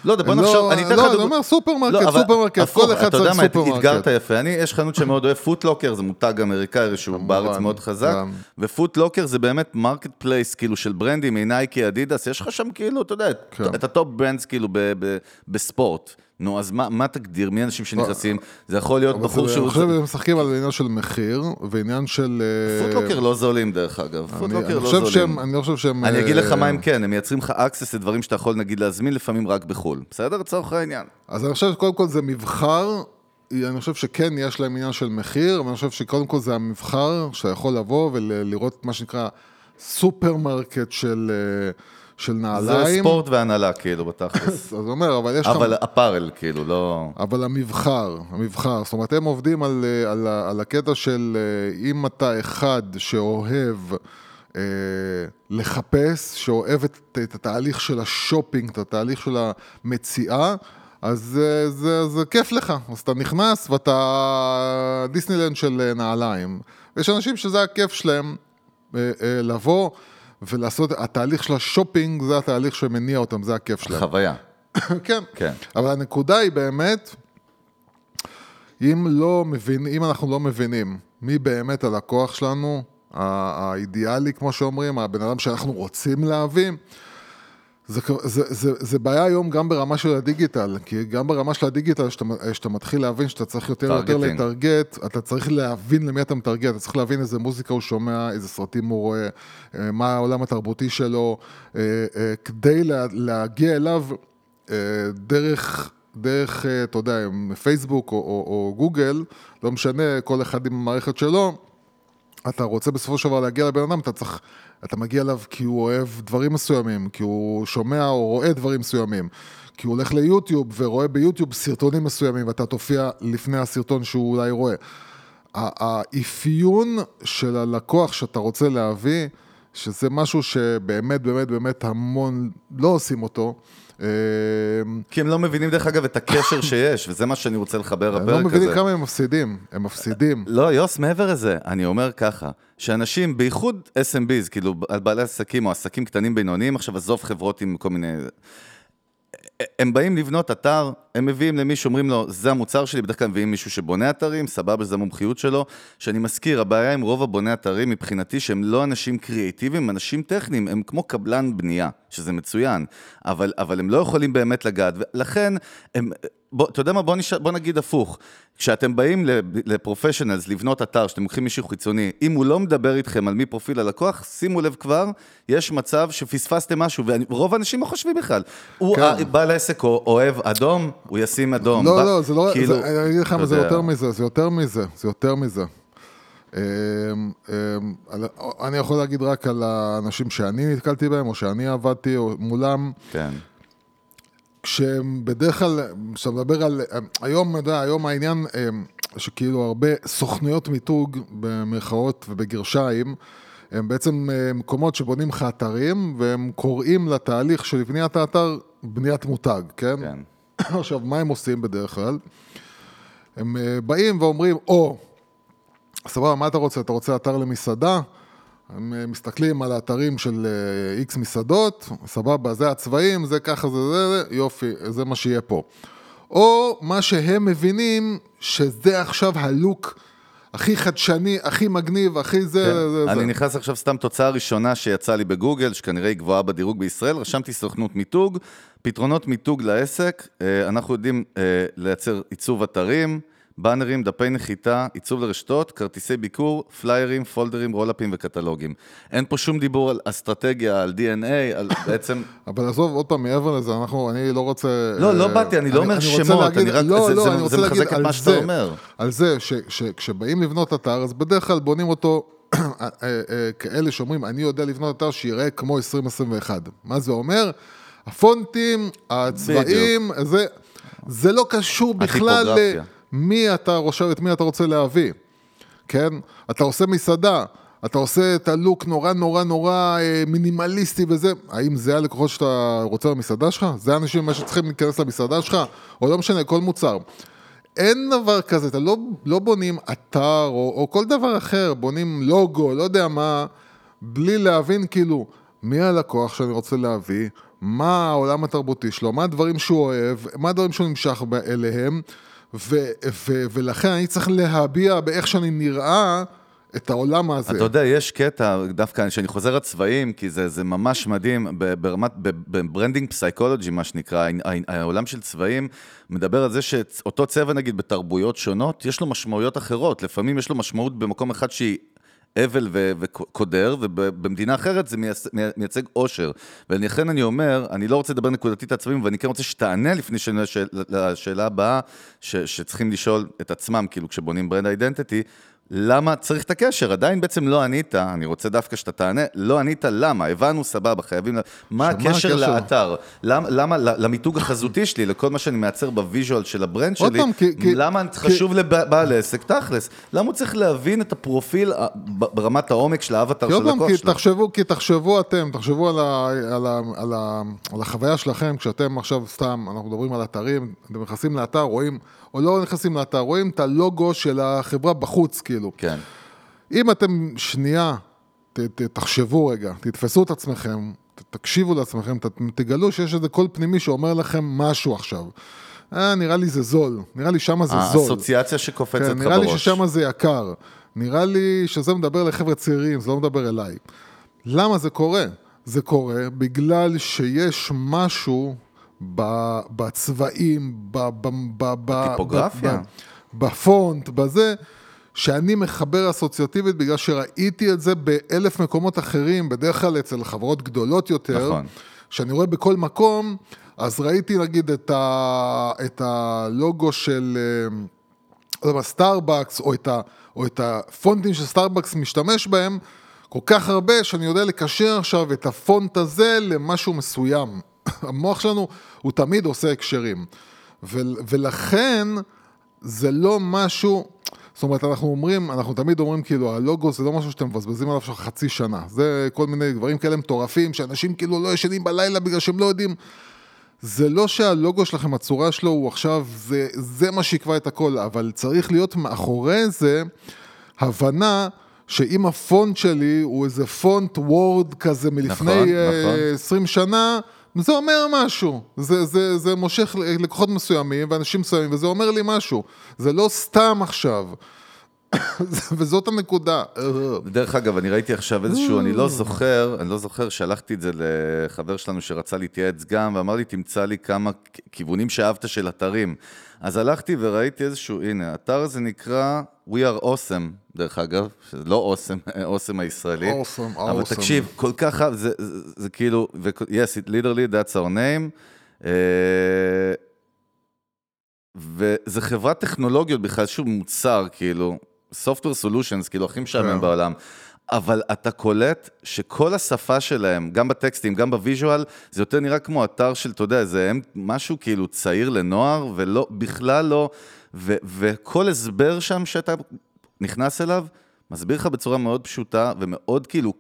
לא יודע, בוא לא, נחשוב, אני אתן לך לא, דוגמא. אני אומר סופרמרקט, לא, אבל סופרמרקט, כל אחד אתה יודע צריך מה, סופרמרקט. אתגרת יפה. אני, יש חנות שמאוד אוהב, פוטלוקר, זה מותג אמריקאי שהוא בארץ מאוד חזק. ופוטלוקר זה באמת marketplace, כאילו, של ברנדים, מנייקי, אדידס, יש לך שם כאילו, אתה יודע, כן. את ה top brands כאילו ב- ב- בספורט. נו, אז מה, מה תגדיר? מי האנשים שנכנסים? זה יכול להיות בחור שהוא... אני חושב שהם משחקים על עניין של מחיר, ועניין של... אה, פוטלוקר לא זולים דרך אגב, פוטלוקר לא זולים. אני לא חושב שהם... אני אגיד לך אה, מה הם כן, הם מייצרים לך access לדברים שאתה יכול נגיד להזמין לפעמים רק בחו"ל. בסדר? לצורך העניין. אז אני חושב שקודם כל זה מבחר, אני חושב שכן יש להם עניין של מחיר, אבל אני חושב שקודם כל זה המבחר, שאתה יכול לבוא ולראות מה שנקרא סופרמרקט של, אה, של זה נעליים. ספורט והנהלה כאילו בתכלס. אז אומר, אבל יש לך... אבל apparel כאילו, לא... אבל המבחר, המבחר, זאת אומרת, הם עובדים על, אה, על, ה- על הקטע של אה, אם אתה אחד שאוהב אה, לחפש, שאוהב את, את התהליך של השופינג, את התהליך של המציאה, אז זה, זה, זה כיף לך. אז אתה נכנס ואתה דיסנילנד של אה, נעליים. יש אנשים שזה הכיף שלהם אה, אה, לבוא ולעשות, התהליך של השופינג זה התהליך שמניע אותם, זה הכיף שלהם. חוויה. כן. כן. אבל הנקודה היא באמת, אם לא מבין, אם אנחנו לא מבינים מי באמת הלקוח שלנו, האידיאלי, כמו שאומרים, הבן אדם שאנחנו רוצים להביא, זה, זה, זה, זה בעיה היום גם ברמה של הדיגיטל, כי גם ברמה של הדיגיטל, שאתה, שאתה מתחיל להבין שאתה צריך יותר ויותר. לטרגט, אתה צריך להבין למי אתה מטרגט, אתה צריך להבין איזה מוזיקה הוא שומע, איזה סרטים הוא רואה, אה, מה העולם התרבותי שלו, אה, אה, כדי לה, להגיע אליו דרך, דרך, אתה יודע, פייסבוק או, או, או גוגל, לא משנה, כל אחד עם המערכת שלו, אתה רוצה בסופו של דבר להגיע לבן אדם, אתה צריך, אתה מגיע אליו כי הוא אוהב דברים מסוימים, כי הוא שומע או רואה דברים מסוימים, כי הוא הולך ליוטיוב ורואה ביוטיוב סרטונים מסוימים, ואתה תופיע לפני הסרטון שהוא אולי רואה. האפיון של הלקוח שאתה רוצה להביא, שזה משהו שבאמת, באמת, באמת המון לא עושים אותו. אה, כי הם לא מבינים דרך אגב את הקשר שיש, וזה מה שאני רוצה לחבר הם הפרק לא הזה. מבינים כמה הם מפסידים, הם מפסידים. לא, יוס, מעבר לזה, אני אומר ככה, שאנשים, בייחוד SMBs, כאילו, על בעלי עסקים או עסקים קטנים בינוניים, עכשיו עזוב חברות עם כל מיני... הם באים לבנות אתר, הם מביאים למישהו, אומרים לו, זה המוצר שלי, בדרך כלל מביאים מישהו שבונה אתרים, סבבה, זה המומחיות שלו. שאני מזכיר, הבעיה עם רוב הבוני אתרים מבחינתי שהם לא אנשים קריאיטיביים, הם אנשים טכניים, הם כמו קבלן בנייה, שזה מצוין, אבל, אבל הם לא יכולים באמת לגעת, ולכן הם... בוא, אתה יודע מה, בוא, נש... בוא נגיד הפוך. כשאתם באים לפרופשיונלס לבנות אתר, שאתם לוקחים מישהו חיצוני, אם הוא לא מדבר איתכם על מי פרופיל הלקוח, שימו לב כבר, יש מצב שפספסתם משהו, ורוב האנשים לא חושבים בכלל. הוא, כן. בעל עסק אוהב אדום, הוא ישים אדום. לא, בא- לא, זה לא, כאילו, זה, אני אגיד לך מה, זה. יותר מזה, זה יותר מזה, זה יותר מזה. אמ, אמ, על- אני יכול להגיד רק על האנשים שאני נתקלתי בהם, או שאני עבדתי או מולם, כן. כשהם בדרך כלל, כשאתה מדבר על, היום, אתה יודע, היום העניין אמ, שכאילו הרבה סוכנויות מיתוג, במרכאות ובגרשיים, הם בעצם אה, מקומות שבונים לך אתרים, והם קוראים לתהליך של בניית האתר בניית מותג, כן? כן. עכשיו, מה הם עושים בדרך כלל? הם אה, באים ואומרים, או, סבבה, מה אתה רוצה? אתה רוצה אתר למסעדה? הם אה, מסתכלים על האתרים של איקס מסעדות, סבבה, זה הצבעים, זה ככה, זה זה, זה, יופי, זה מה שיהיה פה. או מה שהם מבינים, שזה עכשיו הלוק הכי חדשני, הכי מגניב, הכי זה, כן. זה, זה. אני נכנס עכשיו סתם תוצאה ראשונה שיצאה לי בגוגל, שכנראה היא גבוהה בדירוג בישראל, רשמתי סוכנות מיתוג, פתרונות מיתוג לעסק, אה, אנחנו יודעים אה, לייצר עיצוב אתרים, באנרים, דפי נחיתה, עיצוב לרשתות, כרטיסי ביקור, פליירים, פולדרים, רולאפים וקטלוגים. אין פה שום דיבור על אסטרטגיה, על DNA, על בעצם... אבל עזוב, עוד פעם, מעבר לזה, אנחנו, אני לא רוצה... לא, לא אה, באתי, אני לא אומר שמות, אני רק- לא, זה- לא, מחזק להגיד את מה שאתה זה, אומר. על זה ש- ש- כשבאים לבנות אתר, אז בדרך כלל בונים אותו אה, אה, כאלה שאומרים, אני יודע לבנות אתר שיראה כמו 2021. מה זה אומר? הפונטים, הצבעים, זה... זה לא קשור בכלל הטיפוגרפיה. למי אתה רושם, את מי אתה רוצה להביא, כן? אתה עושה מסעדה, אתה עושה את הלוק נורא נורא נורא אה, מינימליסטי וזה, האם זה הלקוחות שאתה רוצה במסעדה שלך? זה האנשים מה שצריכים להיכנס למסעדה שלך? או לא משנה, כל מוצר. אין דבר כזה, אתה לא, לא בונים אתר או, או כל דבר אחר, בונים לוגו, לא יודע מה, בלי להבין כאילו מי הלקוח שאני רוצה להביא, מה העולם התרבותי שלו, מה הדברים שהוא אוהב, מה הדברים שהוא נמשך אליהם, ו, ו, ולכן אני צריך להביע באיך שאני נראה את העולם הזה. אתה יודע, יש קטע, דווקא כשאני חוזר לצבעים, כי זה, זה ממש מדהים, ברמת, ב branding פסיכולוגי, מה שנקרא, העולם של צבעים מדבר על זה שאותו צבע, נגיד, בתרבויות שונות, יש לו משמעויות אחרות. לפעמים יש לו משמעות במקום אחד שהיא... אבל וקודר, ובמדינה אחרת זה מייצ- מייצג אושר. ולכן אני אומר, אני לא רוצה לדבר נקודתית על הצבעים, ואני כן רוצה שתענה לפני שאני לשאל- לשאלה הבאה, שצריכים לשאול את עצמם, כאילו, כשבונים ברנד אידנטיטי, למה צריך את הקשר? עדיין בעצם לא ענית, אני רוצה דווקא שאתה תענה, לא ענית למה, הבנו, סבבה, חייבים... מה הקשר? לאתר? למה, למה למיתוג החזותי שלי, לכל מה שאני מייצר ב visual של ה brand שלי, פעם, כי- כי- למה כי- חשוב לבעל עסק, תכלס? למה הוא צריך להבין את הפרופיל ה- ב- ברמת העומק של האבטר כי של הלקוח כי שלו? תחשבו, כי תחשבו אתם, תחשבו על, ה, על, ה, על, ה, על החוויה שלכם, כשאתם עכשיו סתם, אנחנו מדברים על אתרים, אתם נכנסים לאתר, רואים, או לא נכנסים לאתר, רואים את הלוגו של החברה בחוץ, כאילו. כן. אם אתם שנייה, ת, ת, תחשבו רגע, תתפסו את עצמכם, ת, תקשיבו לעצמכם, ת, תגלו שיש איזה קול פנימי שאומר לכם משהו עכשיו. אה, נראה לי זה זול, נראה לי שמה זה זול. האסוציאציה שקופצת לך כן, בראש. נראה לי ששם זה יקר. נראה לי שזה מדבר לחבר'ה צעירים, זה לא מדבר אליי. למה זה קורה? זה קורה בגלל שיש משהו בצבעים, בטיפוגרפיה. בפונט, בזה, שאני מחבר אסוציאטיבית בגלל שראיתי את זה באלף מקומות אחרים, בדרך כלל אצל חברות גדולות יותר. נכון. שאני רואה בכל מקום, אז ראיתי נגיד את, ה, את הלוגו של, אה, לא סטארבקס, או את, ה, או את הפונטים שסטארבקס משתמש בהם, כל כך הרבה שאני יודע לקשר עכשיו את הפונט הזה למשהו מסוים. המוח שלנו, הוא תמיד עושה הקשרים. ו, ולכן, זה לא משהו... זאת אומרת, אנחנו אומרים, אנחנו תמיד אומרים כאילו, הלוגו זה לא משהו שאתם מבזבזים עליו עכשיו חצי שנה. זה כל מיני דברים כאלה מטורפים, שאנשים כאילו לא ישנים בלילה בגלל שהם לא יודעים. זה לא שהלוגו שלכם, הצורה שלו הוא עכשיו, זה, זה מה שיקבע את הכל, אבל צריך להיות מאחורי זה הבנה שאם הפונט שלי הוא איזה פונט וורד כזה מלפני נכון, אה, נכון. 20 שנה, זה אומר משהו. זה, זה, זה מושך לקוחות מסוימים ואנשים מסוימים, וזה אומר לי משהו. זה לא סתם עכשיו. וזאת הנקודה. דרך אגב, אני ראיתי עכשיו איזשהו, אני. לא זוכר, אני לא זוכר, שלחתי את זה לחבר שלנו שרצה להתייעץ גם, ואמר לי, תמצא לי כמה כיוונים שאהבת של אתרים. אז הלכתי וראיתי איזשהו, הנה, האתר הזה נקרא We are awesome, דרך אגב, שזה לא אוסם, אוסם הישראלי. Awesome, אבל awesome. תקשיב, כל כך, זה, זה, זה, זה כאילו, ו- yes, it literally, that's our name. אה, וזה חברת טכנולוגיות בכלל, איזשהו מוצר, כאילו, Software Solutions, כאילו, הכי משעמם כן. בעולם. אבל אתה קולט שכל השפה שלהם, גם בטקסטים, גם ב visual, זה יותר נראה כמו אתר של, אתה יודע, זה הם משהו כאילו צעיר לנוער, ולא, בכלל לא, ו, וכל הסבר שם שאתה נכנס אליו, מסביר לך בצורה מאוד פשוטה, ומאוד כאילו,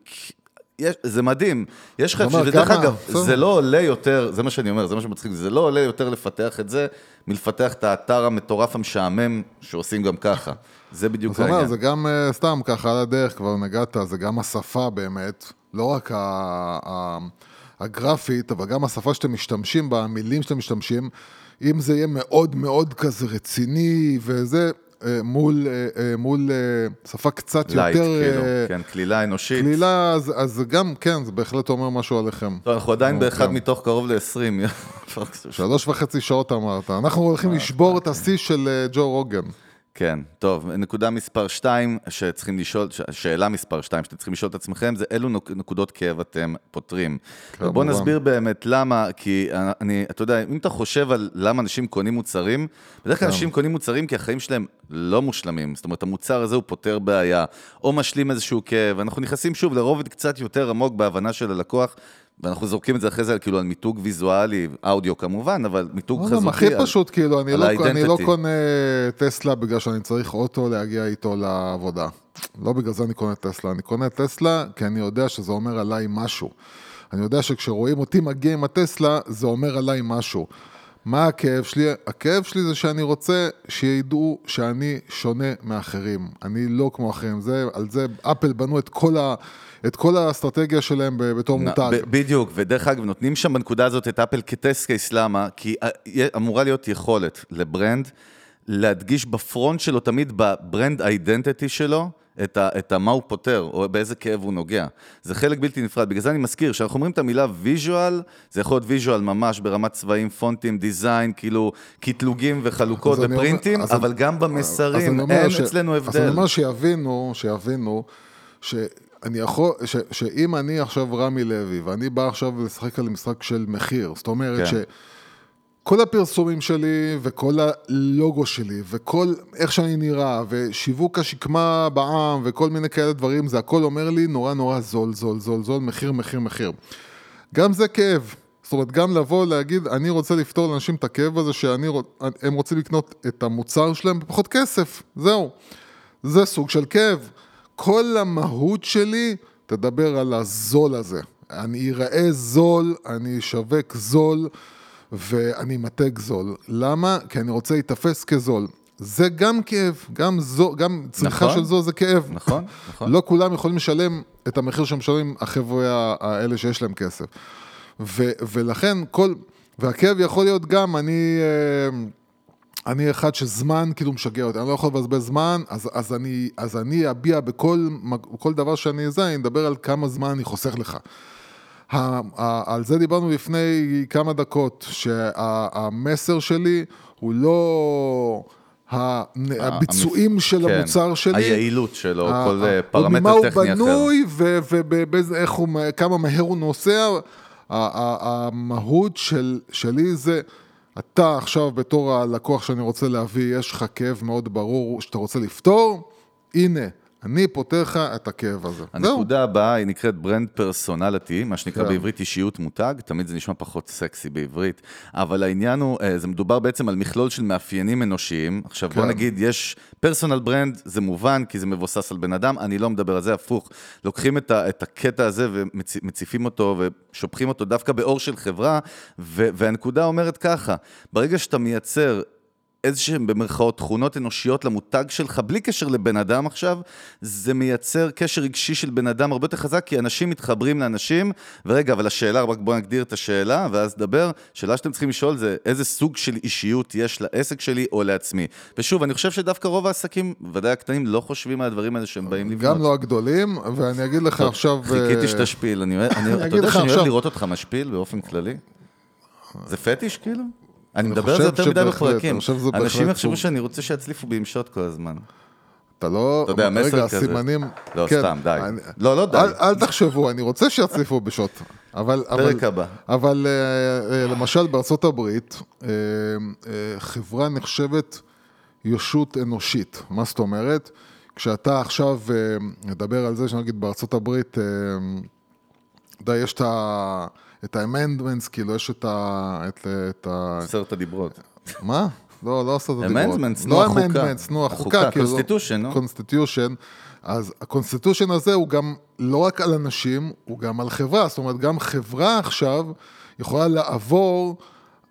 יש, זה מדהים. יש לך, אומרת, ודרך אגב, בסדר. זה לא עולה יותר, זה מה שאני אומר, זה מה שמצחיק, זה לא עולה יותר לפתח את זה, מלפתח את האתר המטורף המשעמם שעושים גם ככה. זה בדיוק זאת אומרת, העניין. זה גם אה, סתם ככה על הדרך, כבר נגעת, זה גם השפה באמת, לא רק ה- ה- הגרפית, אבל גם השפה שאתם משתמשים בה, המילים שאתם משתמשים, אם זה יהיה מאוד מאוד כזה רציני וזה, מול, אה, אה, מול אה, שפה קצת light, יותר... כאילו, אה, כן, קלילה אנושית. קלילה, אז, אז גם, כן, זה בהחלט אומר משהו עליכם. טוב, אנחנו עדיין נו, באחד כן. מתוך קרוב ל-20. שלוש וחצי שעות אמרת. אנחנו הולכים לשבור את השיא של אה, ג'ו רוגן. כן, טוב, נקודה מספר 2 שצריכים לשאול, שאלה מספר 2 שאתם צריכים לשאול את עצמכם, זה אילו נק- נקודות כאב אתם פותרים. כמובן. נסביר באמת למה, כי אני, אתה יודע, אם אתה חושב על למה אנשים קונים מוצרים, בדרך כלל אנשים קונים מוצרים כי החיים שלהם לא מושלמים. זאת אומרת, המוצר הזה הוא פותר בעיה, או משלים איזשהו כאב. אנחנו נכנסים שוב לרובד קצת יותר עמוק בהבנה של הלקוח. ואנחנו זורקים את זה אחרי זה כאילו על מיתוג ויזואלי, אודיו כמובן, אבל מיתוג לא, חזותי. לא, הכי פשוט, כאילו, אני לא, אני לא. קונה טסלה בגלל שאני צריך אוטו להגיע איתו לעבודה. לא בגלל זה אני קונה טסלה, אני קונה טסלה כי אני יודע שזה אומר עליי משהו. אני יודע שכשרואים אותי מגיע עם הטסלה, זה אומר עליי משהו. מה הכאב שלי? הכאב שלי זה שאני רוצה שידעו שאני שונה מאחרים. אני לא כמו אחרים. זה, על זה אפל בנו את כל, ה, את כל האסטרטגיה שלהם בתור מותג. בדיוק, ודרך אגב, נותנים שם בנקודה הזאת את אפל כ test case, למה? כי אה, אמורה להיות יכולת ל brand להדגיש ב front שלו, תמיד ב brand identity שלו, את, ה, את ה, מה הוא פותר, או באיזה כאב הוא נוגע. זה חלק בלתי נפרד. בגלל זה אני מזכיר, כשאנחנו אומרים את המילה visual, זה יכול להיות visual ממש ברמת צבעים, פונטים, design, כאילו קטלוגים וחלוקות אני אומר- ופרינטים, אז אבל אני- גם במסרים, אני אומר אין ש- אצלנו אז אני הבדל. אומר שיבינו, שיבינו, שאני יכול, ש, שאם אני עכשיו רמי לוי, ואני בא עכשיו לשחק על משחק של מחיר, זאת אומרת כן. שכל הפרסומים שלי, וכל הלוגו שלי, וכל איך שאני נראה, ושיווק השקמה בעם, וכל מיני כאלה דברים, זה הכל אומר לי נורא נורא זול, זול, זול, זול, מחיר, מחיר, מחיר. גם זה כאב. זאת אומרת, גם לבוא להגיד, אני רוצה לפתור לאנשים את הכאב הזה, שהם רוצים לקנות את המוצר שלהם בפחות כסף, זהו. זה סוג של כאב. כל המהות שלי תדבר על הזול הזה. אני אראה זול, אני אשווק זול, ואני מתג זול. למה? כי אני רוצה להיתפס כזול. זה גם כאב, גם, זו, גם צריכה נכון. של זול זה כאב. נכון, נכון. לא כולם יכולים לשלם את המחיר שמשלמים החבר'ה האלה שיש להם כסף. ו, ולכן כל, והכאב יכול להיות גם, אני, אה, אני אחד שזמן כאילו משגע אותי, אני לא יכול לבזבז זמן, אז, אז, אני, אז אני אביע בכל מג- כל דבר שאני זה, אני אדבר על כמה זמן אני חוסך לך. על זה דיברנו לפני כמה דקות, שהמסר שלי הוא לא הביצועים של כן, המוצר שלי. היעילות שלו, כל אה, פרמטר ממה הוא טכני אחר. בנוי וכמה הוא, מה- כמה מהר הוא נוסע. המהות של, שלי זה, אתה עכשיו בתור הלקוח שאני רוצה להביא, יש לך כאב מאוד ברור שאתה רוצה לפתור, הנה, אני פותר לך את הכאב הזה. הנקודה הבאה היא נקראת ברנד פרסונליטי, מה שנקרא כן. בעברית אישיות מותג, תמיד זה נשמע פחות סקסי בעברית, אבל העניין הוא, אה, זה מדובר בעצם על מכלול של מאפיינים אנושיים. עכשיו בוא כן. נגיד, יש פרסונל ברנד, זה מובן, כי זה מבוסס על בן אדם, אני לא מדבר על זה, הפוך. לוקחים את, ה, את הקטע הזה ומציפים אותו ושופכים אותו דווקא באור של חברה, ו, והנקודה אומרת ככה, ברגע שאתה מייצר איזה שהם במרכאות תכונות אנושיות למותג שלך, בלי קשר לבן אדם עכשיו, זה מייצר קשר רגשי של בן אדם הרבה יותר חזק, כי אנשים מתחברים לאנשים, ורגע, אבל השאלה, רק בואו נגדיר את השאלה, ואז נדבר, שאלה שאתם צריכים לשאול זה, איזה סוג של אישיות יש לעסק שלי או לעצמי. ושוב, אני חושב שדווקא רוב העסקים, ודאי הקטנים, לא חושבים על הדברים האלה שהם באים לבנות. גם לא הגדולים, ואני אגיד לך עכשיו... חיכיתי אה, שתשפיל, אני אתה יודע שאני אוהב לראות אותך משפיל באופן כללי? זה פטיש כאילו? אני מדבר על זה יותר מדי בפרקים. אני חושב שזה אנשים יחשבו שאני רוצה שיצליפו בי עם שוט כל הזמן. אתה לא... אתה יודע, מסר רגע, כזה. הסימנים... לא, כן, סתם, די. אני- לא, לא די. אל, אל תחשבו, אני רוצה שיצליפו בשוט. אבל... פרק הבא. אבל אה, אה, למשל בארצות הברית, אה, חברה נחשבת ישות אנושית. מה זאת אומרת? כשאתה עכשיו מדבר על זה, שנגיד בארצות הברית, אתה יודע, יש את ה... את ה- amendments, כאילו, יש את ה... את, את ה... עשרת הדיברות. מה? לא, לא עשו את הדיברות. Amendments, נו, לא החוקה. amendments, נו, החוקה, Constitution, נו. Constitution. אז ה Constitution הזה הוא גם לא רק על אנשים, הוא גם על חברה. זאת אומרת, גם חברה עכשיו יכולה לעבור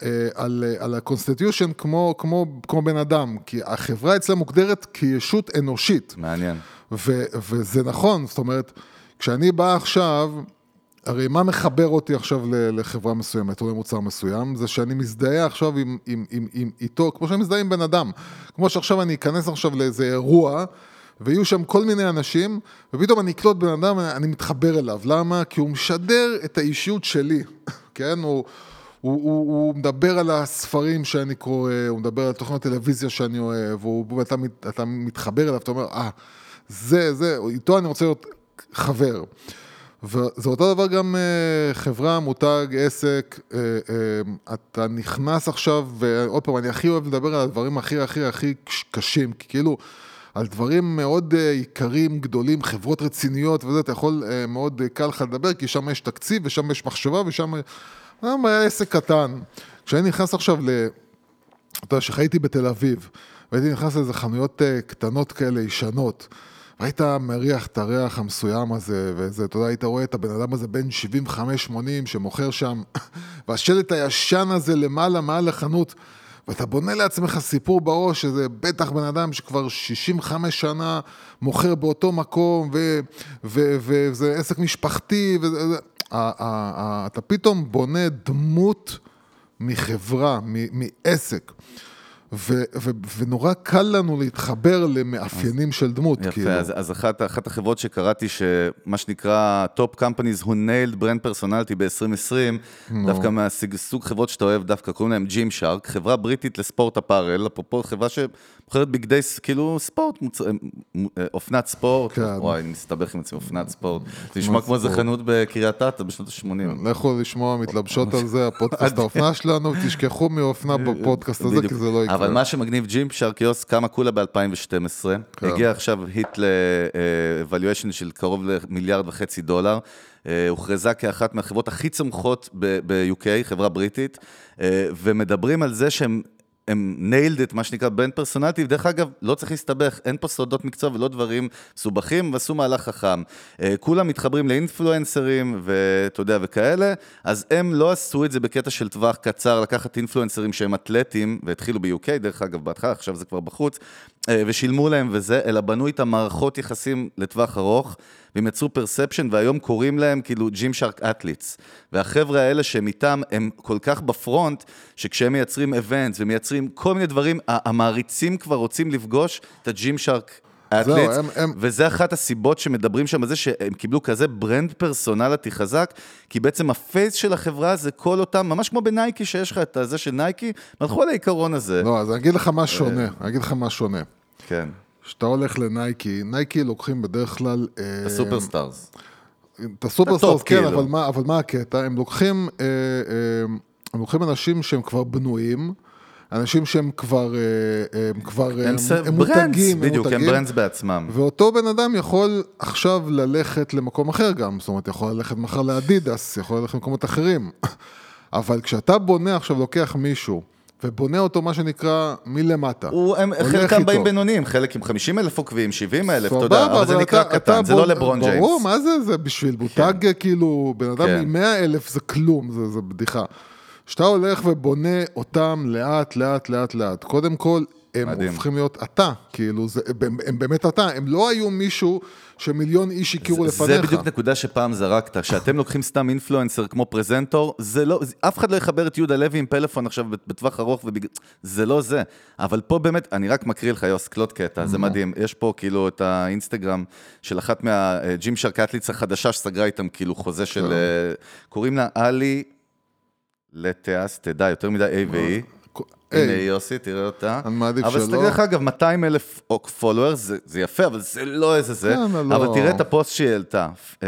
אה, על, אה, על ה Constitution כמו, כמו, כמו בן אדם. כי החברה אצלה מוגדרת כישות אנושית. מעניין. ו, וזה נכון, זאת אומרת, כשאני בא עכשיו, הרי מה מחבר אותי עכשיו לחברה מסוימת או למוצר מסוים? זה שאני מזדהה עכשיו עם, עם, עם, עם איתו, כמו שאני מזדהה עם בן אדם. כמו שעכשיו אני אכנס עכשיו לאיזה אירוע, ויהיו שם כל מיני אנשים, ופתאום אני אקלוט בן אדם, אני מתחבר אליו. למה? כי הוא משדר את האישיות שלי, כן? הוא... הוא, הוא, הוא מדבר על הספרים שאני קורא, הוא מדבר על תוכניות טלוויזיה שאני אוהב, הוא, ואתה מת- אתה מתחבר אליו, אתה אומר, אה, זה, זה, איתו אני רוצה להיות חבר. וזה אותו דבר גם אה, חברה, מותג, עסק, אה, אה, אתה נכנס עכשיו, ועוד פעם, אני הכי אוהב לדבר על הדברים הכי הכי הכי קש- קשים, כי כאילו, על דברים מאוד אה, יקרים, גדולים, חברות רציניות וזה, אתה יכול מאוד קל לך לדבר, כי שם יש תקציב ושם יש מחשבה ושם אה, היה עסק קטן. כשאני נכנס עכשיו ל... אתה יודע, כשחייתי בתל אביב, והייתי נכנס לאיזה חנויות קטנות כאלה, ישנות, והיית מריח את הריח המסוים הזה, וזה, אתה יודע, היית רואה את הבן אדם הזה בן 75-80 שמוכר שם, והשלט הישן הזה למעלה, מעל החנות, ואתה בונה לעצמך סיפור בראש, שזה בטח בן אדם שכבר 65 שנה מוכר באותו מקום, וזה עסק משפחתי, וזה, אתה פתאום בונה דמות מחברה, מעסק. ו- ו- ונורא קל לנו להתחבר למאפיינים של דמות, יפה, כאילו. אז, אז אחת, אחת החברות שקראתי, שמה שנקרא Top Companies who nailed brand personality ב-2020, דווקא מהסוג חברות שאתה אוהב דווקא, קוראים להם ג'ים שארק, חברה בריטית לספורט אפארל, אפרופו חברה שמוכרת בגדי, כאילו ספורט, מוצ... אה, אה, אופנת ספורט, כן. וואי, אני מסתבך עם עצמי, אופנת ספורט, זה נשמע כמו איזה. חנות בקריית אתא בשנות ה-80. לכו לשמוע מתלבשות על זה, הפודקאסט האופנה שלנו, תשכחו מאופנה בפודקאסט הזה. כי זה לא יקרה. אבל מה שמגניב, ג'ים שרקיוס קמה כולה ב-2012, כן. הגיע עכשיו היט ל-valuation של קרוב למיליארד וחצי דולר, אה, הוכרזה כאחת מהחברות הכי צומחות ב-UK, חברה בריטית, אה, ומדברים על זה שהם... הם nailed את מה שנקרא brand personality, ודרך אגב, לא צריך להסתבך, אין פה סודות מקצוע ולא דברים מסובכים, ועשו מהלך חכם. אה, כולם מתחברים לאינפלואנסרים, ואתה יודע, וכאלה, אז הם לא עשו את זה בקטע של טווח קצר, לקחת אינפלואנסרים שהם אתלטים, והתחילו ב- UK, דרך אגב, בהתחלה, עכשיו זה כבר בחוץ, ושילמו להם וזה, אלא בנו איתם מערכות יחסים לטווח ארוך, והם יצרו perception, והיום קוראים להם כאילו Gymshark athletes. והחבר'ה האלה שהם איתם, הם כל כך ב front, שכשהם מייצרים events ומייצרים כל מיני דברים, המעריצים כבר רוצים לפגוש את ה Gymshark athletes, הם- הם- וזה אחת הסיבות שמדברים שם על זה שהם קיבלו כזה brand personality חזק, כי בעצם ה face של החברה זה כל אותם, ממש כמו בנייקי שיש לך את הזה של נייקי, הם הלכו על העיקרון הזה. לא, אז אני אגיד לך מה שונה, אני אגיד לך מה שונה. כן, כשאתה הולך לנייקי, נייקי לוקחים בדרך כלל... אה, ה superstars. את ה superstars, כן, כאילו. אבל מה, אבל מה הקטע? הם לוקחים, אה, אה, הם לוקחים אנשים שהם כבר בנויים, אנשים שהם כבר, הם כבר, הם ס- הם brands, מותגים, בדיוק, הם מותגים. brands בעצמם. ואותו בן אדם יכול עכשיו ללכת למקום אחר גם, זאת אומרת, יכול ללכת מחר לאדידס, יכול ללכת למקומות אחרים. אבל כשאתה בונה עכשיו, לוקח מישהו, ובונה אותו, מה שנקרא, מלמטה. הוא- הם, חלקם באים. בינוניים, חלק עם 50 אלף עוקבים, 70 אלף, אתה יודע, אבל זה נקרא אתה- קטן, אתה זה לא בוא- לברון ג'יימס. ברור, מה זה, זה בשביל מותג כאילו, בן אדם כן. עם 100 אלף זה כלום, זה, זה בדיחה. כשאתה הולך ובונה אותם לאט, לאט, לאט, לאט, קודם כל, הם מדהים. הופכים להיות אתה, כאילו, זה, הם, הם באמת אתה, הם לא היו מישהו שמיליון איש הכירו זה לפניך. בדיוק נקודה שפעם זרקת, שאתם לוקחים סתם אינפלואנסר כמו פרזנטור, זה לא, זה- אף אחד לא יחבר את יהודה לוי עם פלאפון עכשיו בטווח ארוך, ובג... זה לא זה. אבל פה באמת, אני רק מקריא לך, יוס, קלוט קטע, זה מדהים. יש פה כאילו את האינסטגרם של אחת מה Gymshark athletes החדשה שסגרה איתם כאילו חוזה של... אה, קוראים לה עלי לטאס, תדע, יותר מדי A ו E. הנה יוסי, תראה אותה. אני מעדיף אבל שלא. תסתכל, דרך אגב, 200 אלף followers, זה, יפה, אבל זה לא איזה זה. כן, אבל אבל לא. תראה את הפוסט שהיא העלתה. Uh,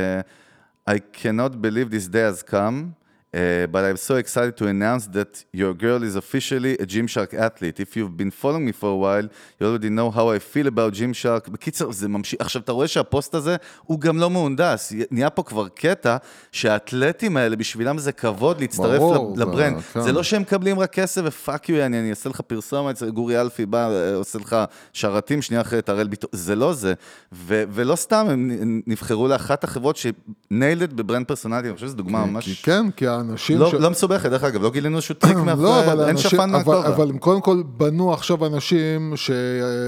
I cannot believe this day has come, uh, but I'm so excited to announce that your girl is officially a Gymshark athlete. If you've been following me for a while, you already know how I feel about Gymshark. בקיצר, זה ממשיך. עכשיו, אתה רואה שהפוסט הזה הוא גם לא מהונדס. נהיה פה כבר קטע שהאתלטים האלה, בשבילם זה כבוד להצטרף ברור, לב- לברנד. זה- כן. זה לא שהם מקבלים רק כסף ופאק יו, אני, אני אעשה לך פרסומת, גורי אלפי בא, אה, עושה לך שרתים, שנייה אחרת, הראל ביטון, זה לא זה. ו, ולא סתם, הם נבחרו לאחת החברות שניילד בברנד פרסונלי, אני חושב שזו דוגמה ממש... כן, כי האנשים... לא, ש- לא מסובכת, דרך אגב, לא גילינו איזשהו טריק מאחורי, לא, אבל אין האנשים, שפן מהכובע. אבל הם קודם כל בנו עכשיו אנשים ש,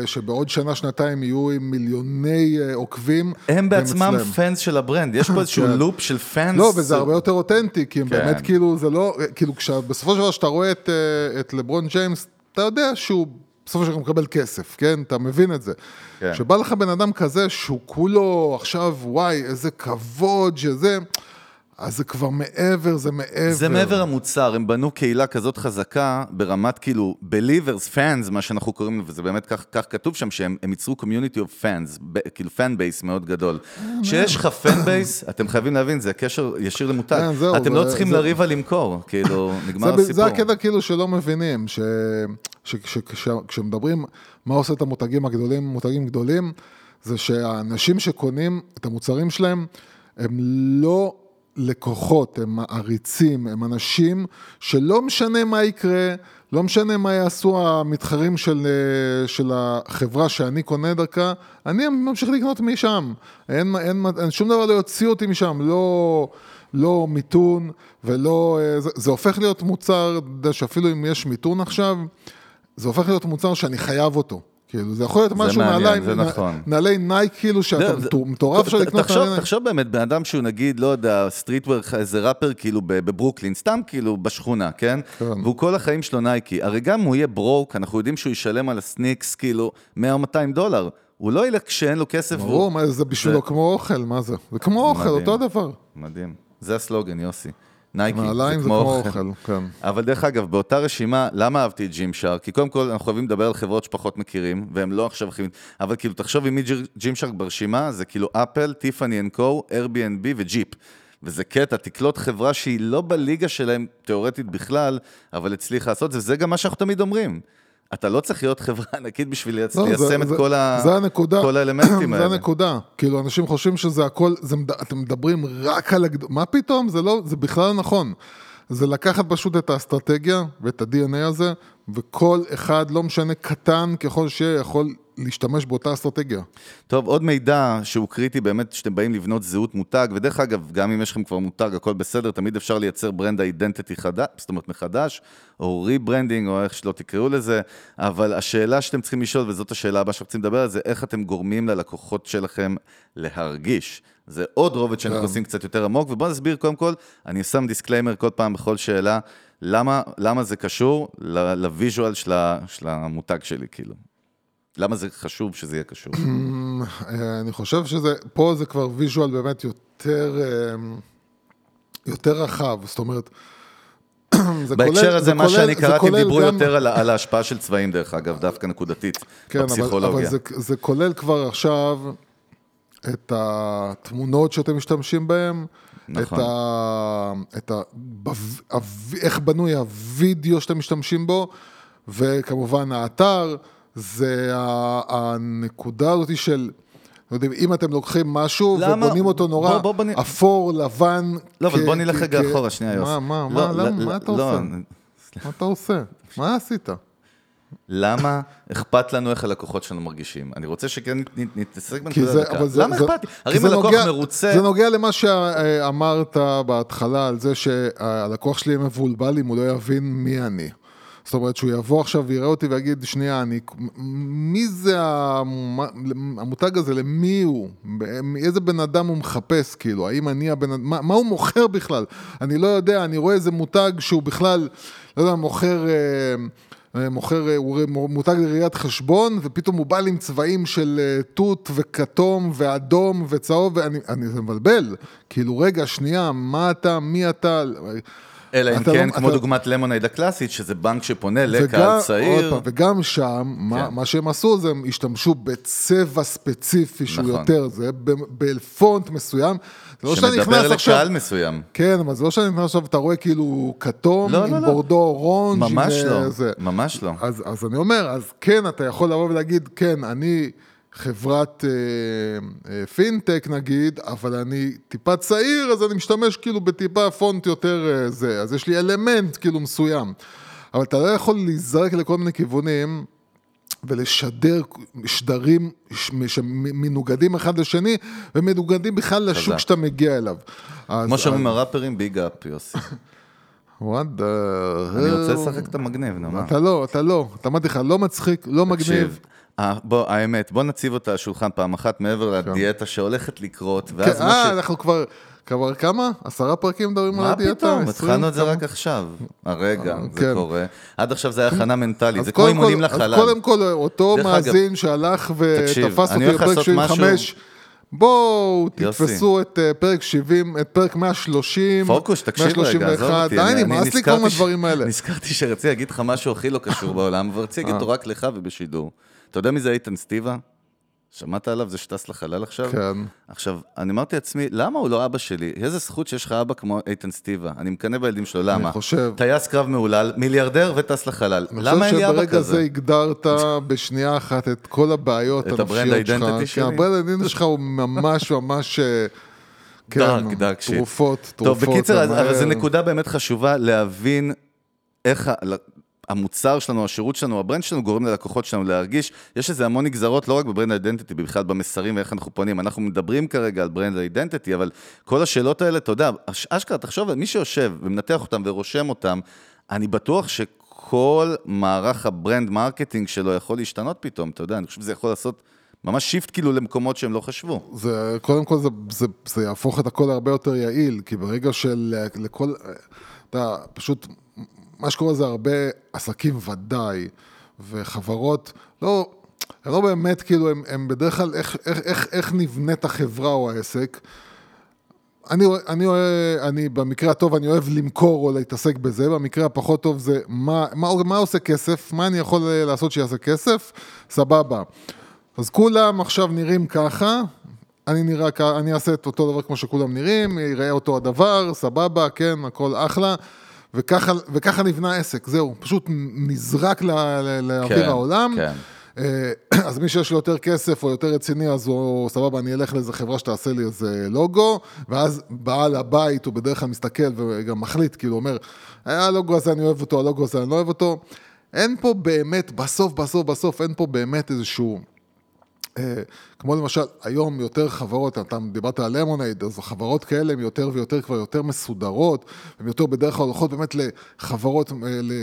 שבעוד שנה, שנתיים יהיו עם מיליוני אה, עוקבים. הם בעצמם אצלם. fans של ה brand, יש פה איזשהו כן. loop של fans. לא, וזה הרבה יותר אותנטי, כי הם כן. באמת כאילו, זה לא, כאילו, בסופו של דבר, כשאתה רואה את, אה, את לברון ג'יימס, אתה יודע שהוא בסופו של דבר מקבל כסף, כן? אתה מבין את זה. כן. כשבא לך בן אדם כזה, שהוא כולו עכשיו, וואי, איזה כבוד שזה, אז זה כבר מעבר, זה מעבר. זה מעבר המוצר, הם בנו קהילה כזאת חזקה ברמת כאילו believers, fans, מה שאנחנו קוראים לו, וזה באמת כך, כך כתוב שם, שהם הם ייצרו community of fans, ב, כאילו fan base מאוד גדול. כשיש לך fan base, אתם חייבים להבין, זה קשר ישיר למותג. כן, זהו, אתם לא זה- צריכים זה- לריב על למכור, כאילו, נגמר זה, הסיפור. זה הקטע כאילו שלא מבינים, ש, שכשמדברים מה עושה את המותגים הגדולים, מותגים גדולים, זה שהאנשים שקונים את המוצרים שלהם, הם לא לקוחות, הם עריצים, הם אנשים שלא משנה מה יקרה, לא משנה מה יעשו המתחרים של, של החברה שאני קונה דרכה, אני ממשיך לקנות משם. אין, אין, אין, שום דבר לא יוציא אותי משם, לא, לא מיתון ולא... זה, זה הופך להיות מוצר, אתה יודע שאפילו אם יש מיתון עכשיו, זה הופך להיות מוצר שאני חייב אותו. כאילו, זה יכול להיות משהו מעניין, נעלי, זה נכון. נעלי נייק, כאילו, שאתה לא, מטורף אפשר לקנות נעלי נייק. תחשוב באמת, בן אדם שהוא נגיד, לא יודע, streetwear, איזה ראפר כאילו בברוקלין, סתם כאילו בשכונה, כן? כן. והוא כל החיים שלו נייקי. הרי גם הוא יהיה broke, אנחנו יודעים שהוא ישלם על הסניקס כאילו 100 או 200 דולר. הוא לא ילך כשאין לו כסף. ברור, מה זה בשבילו זה- כמו אוכל, מה זה? זה כמו אוכל. אותו דבר. מדהים. זה הסלוגן, יוסי. נייקי, נעליים זה כמו אוכל, כן. אבל דרך אגב, באותה רשימה, למה אהבתי את ג'ימשארק? כי קודם כל, אנחנו חייבים לדבר על חברות שפחות מכירים, והם לא עכשיו הכי... אבל כאילו, תחשוב עם מי Gym- Gymshark ברשימה, זה כאילו Apple, Tiffany & Co, Airbnb ו Jeep. וזה קטע, תקלוט חברה שהיא לא בליגה שלהם, תיאורטית בכלל, אבל הצליחה לעשות זה, וזה גם מה שאנחנו תמיד אומרים. אתה לא צריך להיות חברה ענקית בשביל לא, זה- ליישם את זה- כל ה- זה הנקודה. כל האלמנטים האלה. זה הנקודה. כאילו, אנשים חושבים שזה הכל, זה, אתם מדברים רק על הגדול, מה פתאום? זה לא, זה בכלל נכון. זה לקחת פשוט את האסטרטגיה ואת ה-DNA הזה, וכל אחד, לא משנה קטן ככל שיהיה, יכול להשתמש באותה אסטרטגיה. טוב, עוד מידע שהוא קריטי באמת, שאתם באים לבנות זהות מותג, ודרך אגב, גם אם יש לכם כבר מותג, הכל בסדר, תמיד אפשר לייצר brand identity חדש, זאת אומרת מחדש, או rebranding, או איך שלא תקראו לזה, אבל השאלה שאתם צריכים לשאול, וזאת השאלה הבאה שאנחנו רוצים לדבר על זה, איך אתם גורמים ללקוחות שלכם להרגיש. זה עוד רובד שאנחנו כן. עושים קצת יותר עמוק, ובואו נסביר קודם כל, אני שם disclaimer כל פעם בכל שאלה, למה, למה זה קשור ל visual של, של המותג שלי, כאילו. למה זה חשוב שזה יהיה קשור? אני חושב שזה, פה זה כבר visual באמת יותר, אה, יותר רחב, זאת אומרת, זה בהקשר כולל- הזה, זה מה כולל- שאני קראתי, דיברו גם- יותר על, על ההשפעה של צבעים, דרך אגב, דווקא נקודתית, כן, אבל, אבל בפסיכולוגיה. זה, זה כולל כבר עכשיו את התמונות שאתם משתמשים בהן, נכון. את ה... את ה... איך בנוי הווידאו שאתם משתמשים בו, וכמובן האתר, זה הנקודה הזאת של... לא יודע, אם אתם לוקחים משהו למה? ובונים אותו נורא בוא- בוא- בוא אפור, לבן... לא, אבל בוא נלך רגע אחורה, שנייה, יוס. מה, מה, לא, מה, לא, למה, לא, מה אתה לא, עושה? מה אתה עושה? מה עשית? למה אכפת לנו איך הלקוחות שלנו מרגישים? אני רוצה שכן נתעסק בנקודה דקה. למה אכפת לי? הרי אם הלקוח נוגע- מרוצה... זה נוגע למה שאמרת בהתחלה, על זה שהלקוח שלי יהיה מבולבל אם הוא לא יבין מי אני. זאת אומרת, שהוא יבוא עכשיו ויראה אותי ויגיד, שנייה, אני, מי זה המ- המותג הזה, למי הוא? איזה בן אדם הוא מחפש, כאילו? האם אני הבן אדם, מה, מה הוא מוכר בכלל? אני לא יודע, אני רואה איזה מותג שהוא בכלל, לא יודע, מוכר... אה, מוכר, אה, הוא מותג לראיית חשבון, ופתאום הוא בא עם צבעים של אה, תות וכתום ואדום וצהוב, ואני אני, מבלבל. כאילו, רגע, שנייה, מה אתה, מי אתה? אלא אם אתה כן, לא- כמו אתה- דוגמת למונייד הקלאסית, שזה בנק שפונה לקהל צעיר. פעם, וגם שם, מה, כן. מה שהם עשו זה הם השתמשו בצבע ספציפי שהוא נכון. יותר זה, בפונט מסוים. זה לא שמדבר נכנס עכשיו... לקהל מסוים. כן, אבל זה לא שאני נכנס עכשיו, אתה רואה כאילו כתום לא, עם לא, לא. בורדו אורנג'. ממש עם, לא, אה, זה. ממש לא. אז, אז אני אומר, אז כן, אתה יכול לבוא ולהגיד, כן, אני חברת אה, אה, פינטק נגיד, אבל אני טיפה צעיר, אז אני משתמש כאילו בטיפה פונט יותר אה, זה, אז יש לי אלמנט כאילו מסוים. אבל אתה לא יכול להיזרק לכל מיני כיוונים. ולשדר שדרים שמנוגדים אחד לשני ומנוגדים בכלל לשוק. שאתה מגיע אליו. כמו שאומרים הראפרים, ביג אפ, יוסי. What the hell? אני רוצה לשחק את המגניב, נו מה. אתה לא, אתה לא, אתה אמרתי לך, לא מצחיק, לא מגניב. אה, בוא, האמת, בוא נציב אותה על השולחן פעם אחת מעבר לדיאטה שהולכת לקרות, כן, ואז אה, מה ש... אנחנו כבר, כבר כמה? עשרה פרקים מדברים על מה הדיאטה? פתאום? עשרים? התחלנו את זה? רק עכשיו. הרגע, אה, זה כן. קורה. עד עכשיו זה היה הכנה מנטלית, זה כמו אימונים כל- לחלל. אז קודם כל, אותו מאזין שהלך ותפס אותי בפרק לעשות 75, בואו. תתפסו את אה, פרק 70, את פרק 130, פוקוש, תקשיב רגע, עזוב 131, אותי. די, נמאס לי ש- מהדברים האלה. נזכרתי שרציתי להגיד לך משהו הכי לא קשור בעולם, אבל רציתי להגיד אותו רק לך ובשידור. אתה יודע מי זה איתן סטיבה? שמעת עליו? זה שטס לחלל עכשיו? כן. עכשיו, אני אמרתי לעצמי, למה הוא לא אבא שלי? איזה זכות שיש לך אבא כמו איתן סטיבה. אני מקנא בילדים שלו, למה? חושב- טייס קרב מהולל, מיליארדר וטס לחלל. אני למה אין לי חושב אבא שברגע כזה? זה הגדרת בשנייה אחת את כל הבעיות את ה brand הנפשיות שלך. identity כן, שלי? ה brand identity שלך הוא ממש ממש... אה, כן, dark, dark shit. תרופות, טוב, תרופות. בקיצר, אז- המהר. אבל זו נקודה באמת חשובה להבין איך המוצר שלנו, השירות שלנו, ה brand שלנו גורם ללקוחות שלנו להרגיש, יש איזה המון נגזרות, לא רק ב brand identity, בכלל במסרים ואיך אנחנו פונים. אנחנו מדברים כרגע על brand identity, אבל כל השאלות האלה, אתה יודע, אש- אשכרה, תחשוב מי שיושב ומנתח אותם ורושם אותם, אני בטוח שכל מערך ה brand marketing שלו יכול להשתנות פתאום, אתה יודע, אני חושב שזה יכול לעשות ממש שיפט כאילו למקומות שהם לא חשבו. זה, קודם כל זה, זה, זה יהפוך את הכל להרבה יותר יעיל, כי ברגע של לכל, אתה פשוט, מה שקורה זה הרבה עסקים ודאי, וחברות, לא, הם לא באמת, כאילו, הם, הם בדרך כלל, איך, איך, איך, איך נבנית החברה או העסק. אני, אני, אני, במקרה הטוב, אני אוהב למכור או להתעסק בזה, במקרה הפחות טוב זה מה, מה, מה עושה כסף, מה אני יכול לעשות שיעשה כסף, סבבה. אז כולם עכשיו נראים ככה, אני נראה אני אעשה את אותו דבר כמו שכולם נראים, יראה אותו הדבר, סבבה, כן, הכל אחלה, וככה, וככה נבנה עסק, זהו, פשוט נזרק ל- ל- לאוויר כן, העולם. כן. אה, אז מי שיש לו יותר כסף או יותר רציני, אז הוא, סבבה, אני אלך לאיזה חברה שתעשה לי איזה לוגו, ואז בעל הבית הוא בדרך כלל מסתכל וגם מחליט, כאילו אומר, "אה, הלוגו הזה אני אוהב אותו, הלוגו הזה אני לא אוהב אותו. אין פה באמת, בסוף, בסוף, בסוף, אין פה באמת איזשהו... אה, כמו למשל, היום יותר חברות, אתה דיברת על למונייד, אז החברות כאלה הן יותר ויותר כבר יותר מסודרות, הן יותר בדרך כלל הולכות באמת לחברות, אה,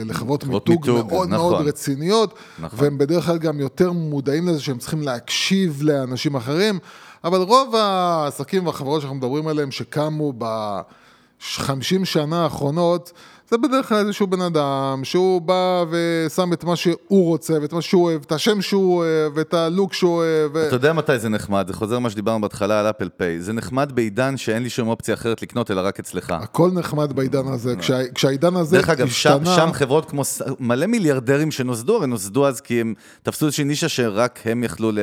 לחברות חברות מיתוג מיתוג, מאוד נכון. מאוד רציניות, נכון. והם בדרך כלל גם יותר מודעים לזה שהם צריכים להקשיב לאנשים אחרים, אבל רוב העסקים והחברות שאנחנו מדברים עליהם, שקמו ב-50 שנה האחרונות, זה בדרך כלל איזשהו בן אדם שהוא בא ושם את מה שהוא רוצה ואת מה שהוא אוהב, את השם שהוא אוהב ואת הלוק שהוא אוהב. ו- אתה יודע מתי זה נחמד, זה חוזר מה שדיברנו בהתחלה על אפל פיי. זה נחמד בעידן שאין לי שום אופציה אחרת לקנות, אלא רק אצלך. הכל נחמד בעידן הזה, כשה- כשהעידן הזה דרך אגב, שם, השתנה, שם חברות כמו מלא מיליארדרים שנוסדו, הרי נוסדו אז כי הם תפסו איזושהי נישה שרק הם יכלו ל...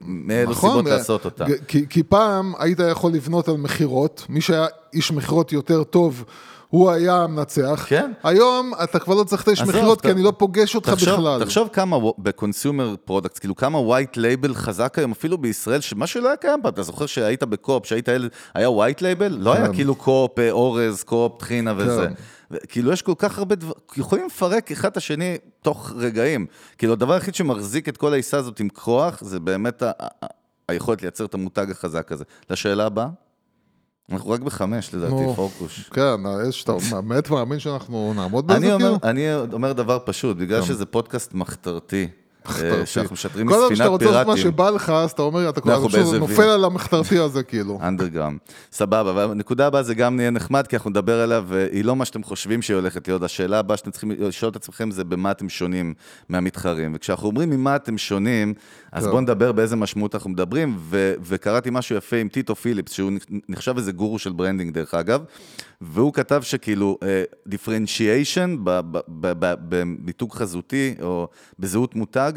מאלו סיבות ו- לעשות אותה. נכון, כי, כי פעם היית יכול לבנות על מכירות, מי שהיה איש מכירות יותר טוב, הוא היה המנצח. כן. היום אתה כבר לא צריך את האיש מכירות, כי אני לא פוגש אותך תחשוב, בכלל. תחשוב כמה ב consumer product, כאילו כמה white label חזק היום, אפילו בישראל, שמה שלא היה קיים פעם, אתה זוכר שהיית בקו-אופ, שהיית ילד, היה white label? לא היה כן. כאילו קו-אופ, אה, אורז, קו-אופ, טחינה וזה. ו- כאילו יש כל כך הרבה דברים, יכולים לפרק אחד את השני תוך רגעים. כאילו הדבר היחיד שמחזיק את כל העיסה הזאת עם כוח, זה באמת היכולת לייצר את המותג החזק הזה. לשאלה הבאה? אנחנו רק בחמש לדעתי, נו, פורקוש. כן, יש, אתה באמת מאמין שאנחנו נעמוד בזה? אני אומר, כאילו? אני אומר דבר פשוט, בגלל שזה פודקאסט מחתרתי, אה, שאנחנו משדרים כל הזמן שאתה מספינת רוצה לעשות מה פיראטים, שבא לך, אז אתה אומר, אתה כבר נופל. על המחתרתי הזה, כאילו. אנדרגראם. סבבה, והנקודה הבאה זה גם נהיה נחמד, כי אנחנו נדבר עליה, והיא לא מה שאתם חושבים שהיא הולכת להיות. השאלה הבאה שאתם צריכים לשאול את עצמכם זה במה אתם שונים מהמתחרים. וכשאנחנו אומרים ממה אתם שונים, אז. בואו נדבר באיזה משמעות אנחנו מדברים, וקראתי משהו יפה עם טיטו פיליפס, שהוא נחשב איזה גורו של branding דרך אגב, והוא כתב שכאילו, differentiation במיתוג חזותי, או בזהות מותג,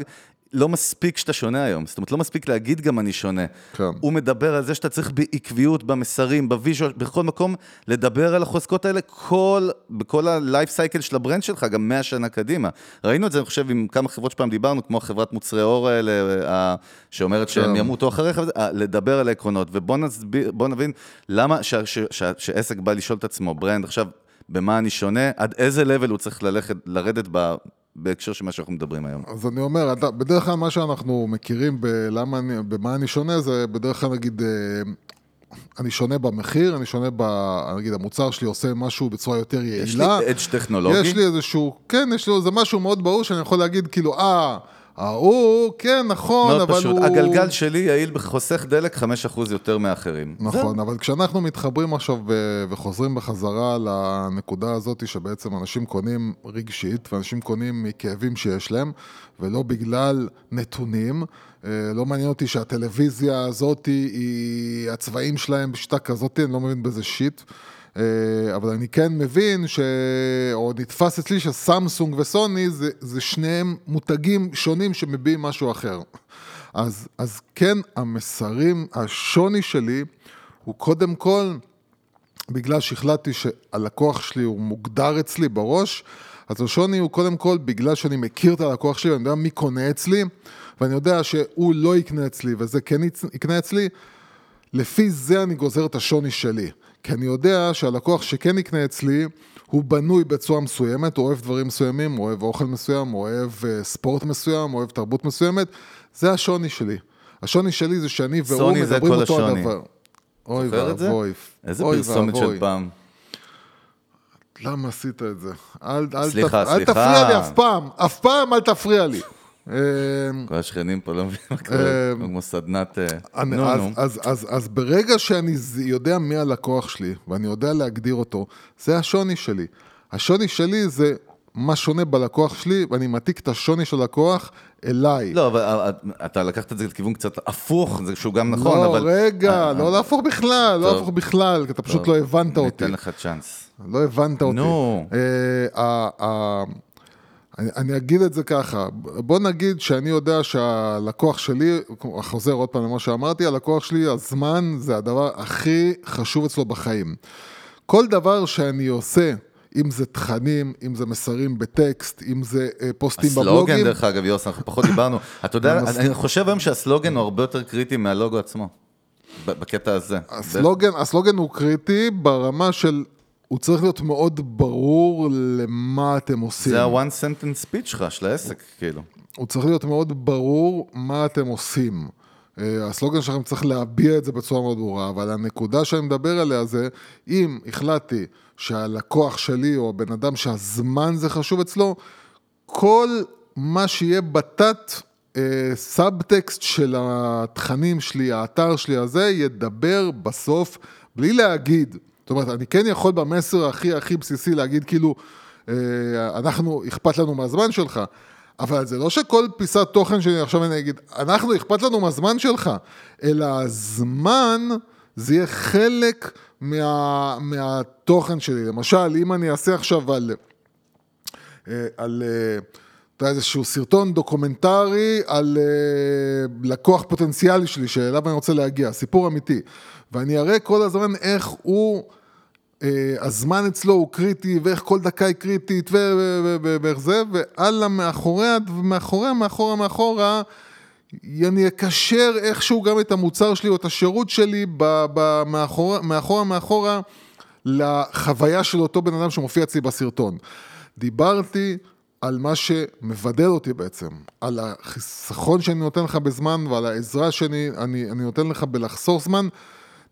לא מספיק שאתה שונה היום, זאת אומרת, לא מספיק להגיד גם אני שונה. כן. הוא מדבר על זה שאתה צריך בעקביות, במסרים, ב visual, בכל מקום, לדבר על החוזקות האלה כל, בכל ה-life cycle של ה brand שלך, גם 100 שנה קדימה. ראינו את זה, אני חושב, עם כמה חברות שפעם דיברנו, כמו חברת מוצרי אור האלה, אה, שאומרת שהם כן. ימותו אחריך, אה, לדבר על העקרונות. ובוא נסביר, נבין למה ש- ש- ש- שעסק בא לשאול את עצמו, ברנד, עכשיו, במה אני שונה, עד איזה level הוא צריך ללכת, לרדת. בהקשר של מה שאנחנו מדברים היום. אז אני אומר, בדרך כלל מה שאנחנו מכירים בלמה אני, במה אני שונה, זה בדרך כלל נגיד, אה, אני שונה במחיר, אני שונה ב... נגיד, המוצר שלי עושה משהו בצורה יותר יעילה. יש לי אדג' טכנולוגי. יש לי איזשהו, כן, יש לי איזה משהו מאוד ברור שאני יכול להגיד, כאילו, אה, ההוא, כן, נכון, מאוד אבל פשוט, הוא... הגלגל שלי יעיל בחוסך דלק 5% יותר מאחרים. נכון, אבל כשאנחנו מתחברים עכשיו ו- וחוזרים בחזרה לנקודה הזאת שבעצם אנשים קונים רגשית, ואנשים קונים מכאבים שיש להם, ולא בגלל נתונים. אה, לא מעניין אותי שהטלוויזיה הזאת היא, הצבעים שלהם בשיטה כזאת, אני לא מבין בזה שיט. אה, אבל אני כן מבין, ש... או נתפס אצלי שסמסונג וסוני זה, זה שניהם מותגים שונים שמביעים משהו אחר. אז, אז כן, המסרים, השוני שלי הוא קודם כל, בגלל שהחלטתי שהלקוח שלי הוא מוגדר אצלי בראש, אז השוני הוא קודם כל בגלל שאני מכיר את הלקוח שלי, אני יודע מי קונה אצלי, ואני יודע שהוא לא יקנה אצלי וזה כן יקנה אצלי, לפי זה אני גוזר את השוני שלי. כי אני יודע שהלקוח שכן יקנה אצלי, הוא בנוי בצורה מסוימת, הוא אוהב דברים מסוימים, הוא אוהב אוכל מסוים, הוא אוהב uh, ספורט מסוים, הוא אוהב תרבות מסוימת, זה השוני שלי. השוני שלי זה שאני והוא מדברים אותו השוני. הדבר. אוי? ואבוי. איזה אוי פרסומת. של פעם. למה עשית את זה? אל, אל, סליחה. אל סליחה. תפריע לי אף פעם, אף פעם אל תפריע לי. אמ, כל השכנים פה לא מבינים מה קורה, כמו סדנת... אה, נו, אז, נו. אז, ברגע שאני יודע מי הלקוח שלי, ואני יודע להגדיר אותו, זה השוני שלי. השוני שלי זה מה שונה בלקוח שלי, ואני מעתיק את השוני של הלקוח אליי. לא, אבל אה, אה, אתה לקחת את זה לכיוון קצת הפוך, זה שהוא גם נכון, לא, אבל... רגע, אה, לא להפוך בכלל, לא. להפוך בכלל, כי אתה פשוט לא הבנת אותי. ניתן לך צ'אנס. לא הבנת אותי. נו. אני, אני אגיד את זה ככה, בוא נגיד שאני יודע שהלקוח שלי, חוזר עוד פעם למה שאמרתי, הלקוח שלי, הזמן זה הדבר הכי חשוב אצלו בחיים. כל דבר שאני עושה, אם זה תכנים, אם זה מסרים בטקסט, אם זה אה, פוסטים הסלוגן, בבלוגים, דרך אגב, יוס, אנחנו פחות דיברנו. אתה יודע, אני חושב היום שהסלוגן הוא הרבה יותר קריטי מהלוגו עצמו. בקטע הזה. הסלוגן, הסלוגן הוא קריטי ברמה של, הוא צריך להיות מאוד ברור למה אתם עושים. זה ה-one sentence speech שלך, של העסק, כאילו. הוא צריך להיות מאוד ברור מה אתם עושים. אה, הסלוגן שלכם צריך להביע את זה בצורה מאוד ברורה, אבל הנקודה שאני מדבר עליה זה, אם החלטתי שהלקוח שלי או הבן אדם שהזמן זה חשוב אצלו, כל מה שיהיה בתת אה, סאבטקסט של התכנים שלי, האתר שלי הזה, ידבר בסוף בלי להגיד. זאת אומרת, אני כן יכול במסר הכי הכי בסיסי להגיד כאילו, אה, אנחנו, אכפת לנו מהזמן שלך. אבל זה לא שכל פיסת תוכן שלי עכשיו אני אגיד, אנחנו, אכפת לנו מהזמן שלך, אלא הזמן זה יהיה חלק מה, מהתוכן שלי. למשל, אם אני אעשה עכשיו על, אה, על אה, אתה איזשהו סרטון דוקומנטרי על אה, לקוח פוטנציאלי שלי, שאליו אני רוצה להגיע, סיפור אמיתי. ואני אראה כל הזמן איך הוא... אה, הזמן אצלו הוא קריטי, ואיך כל דקה היא קריטית, ואיך זה, והלאה, מאחוריה, מאחוריה, מאחורה, מאחורה, אני אקשר איכשהו גם את המוצר שלי או את השירות שלי מאחורה, מאחורה, מאחורה, לחוויה של אותו בן אדם שמופיע אצלי בסרטון. דיברתי על מה שמבדל אותי בעצם, על החיסכון שאני נותן לך בזמן ועל העזרה שאני אני, אני נותן לך בלחסוך זמן.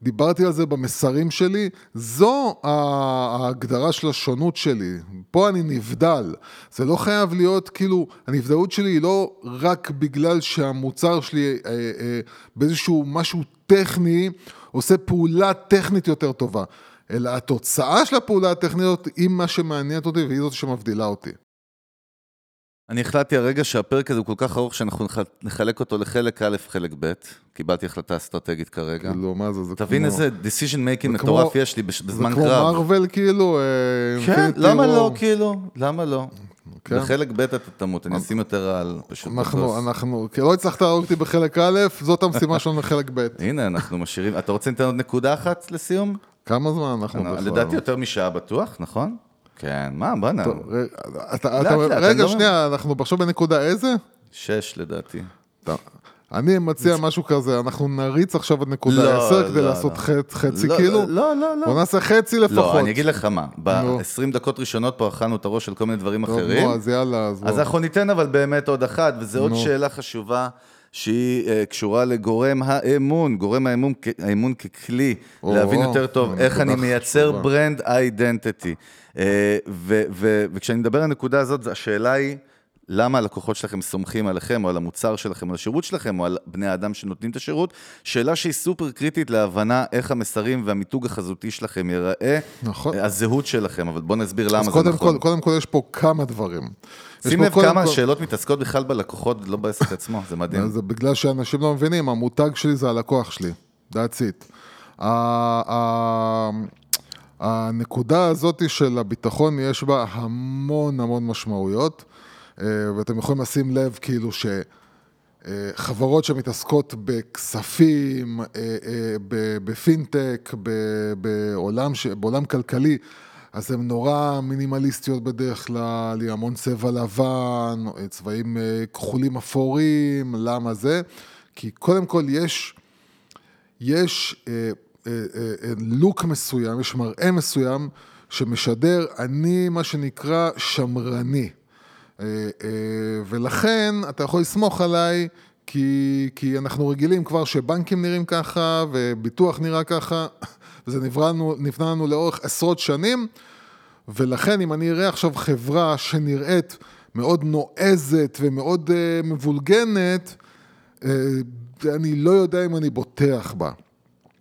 דיברתי על זה במסרים שלי, זו ההגדרה של השונות שלי. פה אני נבדל. זה לא חייב להיות, כאילו, הנבדלות שלי היא לא רק בגלל שהמוצר שלי אה, אה, באיזשהו משהו טכני, עושה פעולה טכנית יותר טובה, אלא התוצאה של הפעולה הטכנית היא מה שמעניינת אותי והיא זאת שמבדילה אותי. אני החלטתי הרגע שהפרק הזה הוא כל כך ארוך שאנחנו נח- נחלק אותו לחלק א', חלק ב'. קיבלתי החלטה אסטרטגית כרגע. כאילו, מה זה, זה תבין כמו- איזה decision making זה מטורף יש לי בש- זה בזמן כמו קרב. מארוול כאילו? אה, כן, למה לא? כאילו? למה לא? כן. בחלק ב' אתה תמות, אני אשים יותר על פשוט אנחנו, מטוס. אנחנו, כי לא הצלחת להרוג אותי בחלק א', זאת המשימה שלנו לחלק ב'. הנה, אנחנו משאירים... אתה רוצה לתת עוד נקודה אחת לסיום? כמה זמן אנחנו בכלל? לדעתי יותר משעה בטוח, נכון? כן, מה, בוא'נה. טוב, רגע, לא- שנייה, אנחנו עכשיו בנקודה איזה? שש לדעתי. אני מציע משהו כזה, אנחנו נריץ עכשיו עד נקודה לא, 10 כדי לא, לעשות לא. חצי- לא, כאילו? לא, לא, לא. בוא נעשה חצי לא, לפחות. אני אגיד לך מה, נו. ב-20 דקות ראשונות פה אכלנו את הראש של כל מיני דברים אחרים. נו, אז יאללה, אז אז בוא. אנחנו ניתן אבל באמת עוד אחת, וזו עוד. שאלה חשובה. שהיא uh, קשורה לגורם האמון, גורם האמון, האמון ככלי, להבין יותר טוב איך אני מייצר. ברנד אידנטיטי. Uh, ו- ו- וכשאני מדבר על הנקודה הזאת, השאלה היא, למה הלקוחות שלכם סומכים עליכם, או על המוצר שלכם, או על השירות שלכם, או על בני האדם שנותנים את השירות? שאלה שהיא סופר קריטית להבנה איך המסרים והמיתוג החזותי שלכם ייראה, נכון. אה, הזהות שלכם, אבל בואו נסביר למה זה קודם נכון. כל, קודם כל יש פה כמה דברים. שים לב כמה כל- השאלות מתעסקות בכלל בלקוחות, לא בעסק עצמו, זה מדהים. זה בגלל שאנשים לא מבינים, המותג שלי זה הלקוח שלי, that's it. הנקודה הזאת של הביטחון, יש בה המון המון משמעויות, אה, ואתם יכולים לשים לב כאילו אה, חברות שמתעסקות בכספים, אה, אה, בפינטק, בעולם, בעולם כלכלי, אז הן נורא מינימליסטיות בדרך כלל, עם המון צבע לבן, צבעים אה, כחולים אפורים, למה זה? כי קודם כל יש, יש אה, אה, אה, לוק מסוים, יש מראה מסוים שמשדר, אני מה שנקרא שמרני. אה, אה, ולכן אתה יכול לסמוך עליי, כי, כי אנחנו רגילים כבר שבנקים נראים ככה, וביטוח נראה ככה, וזה נבנה לנו, נבנה לנו לאורך עשרות שנים, ולכן אם אני אראה עכשיו חברה שנראית מאוד נועזת ומאוד uh, מבולגנת, uh, אני לא יודע אם אני בוטח בה.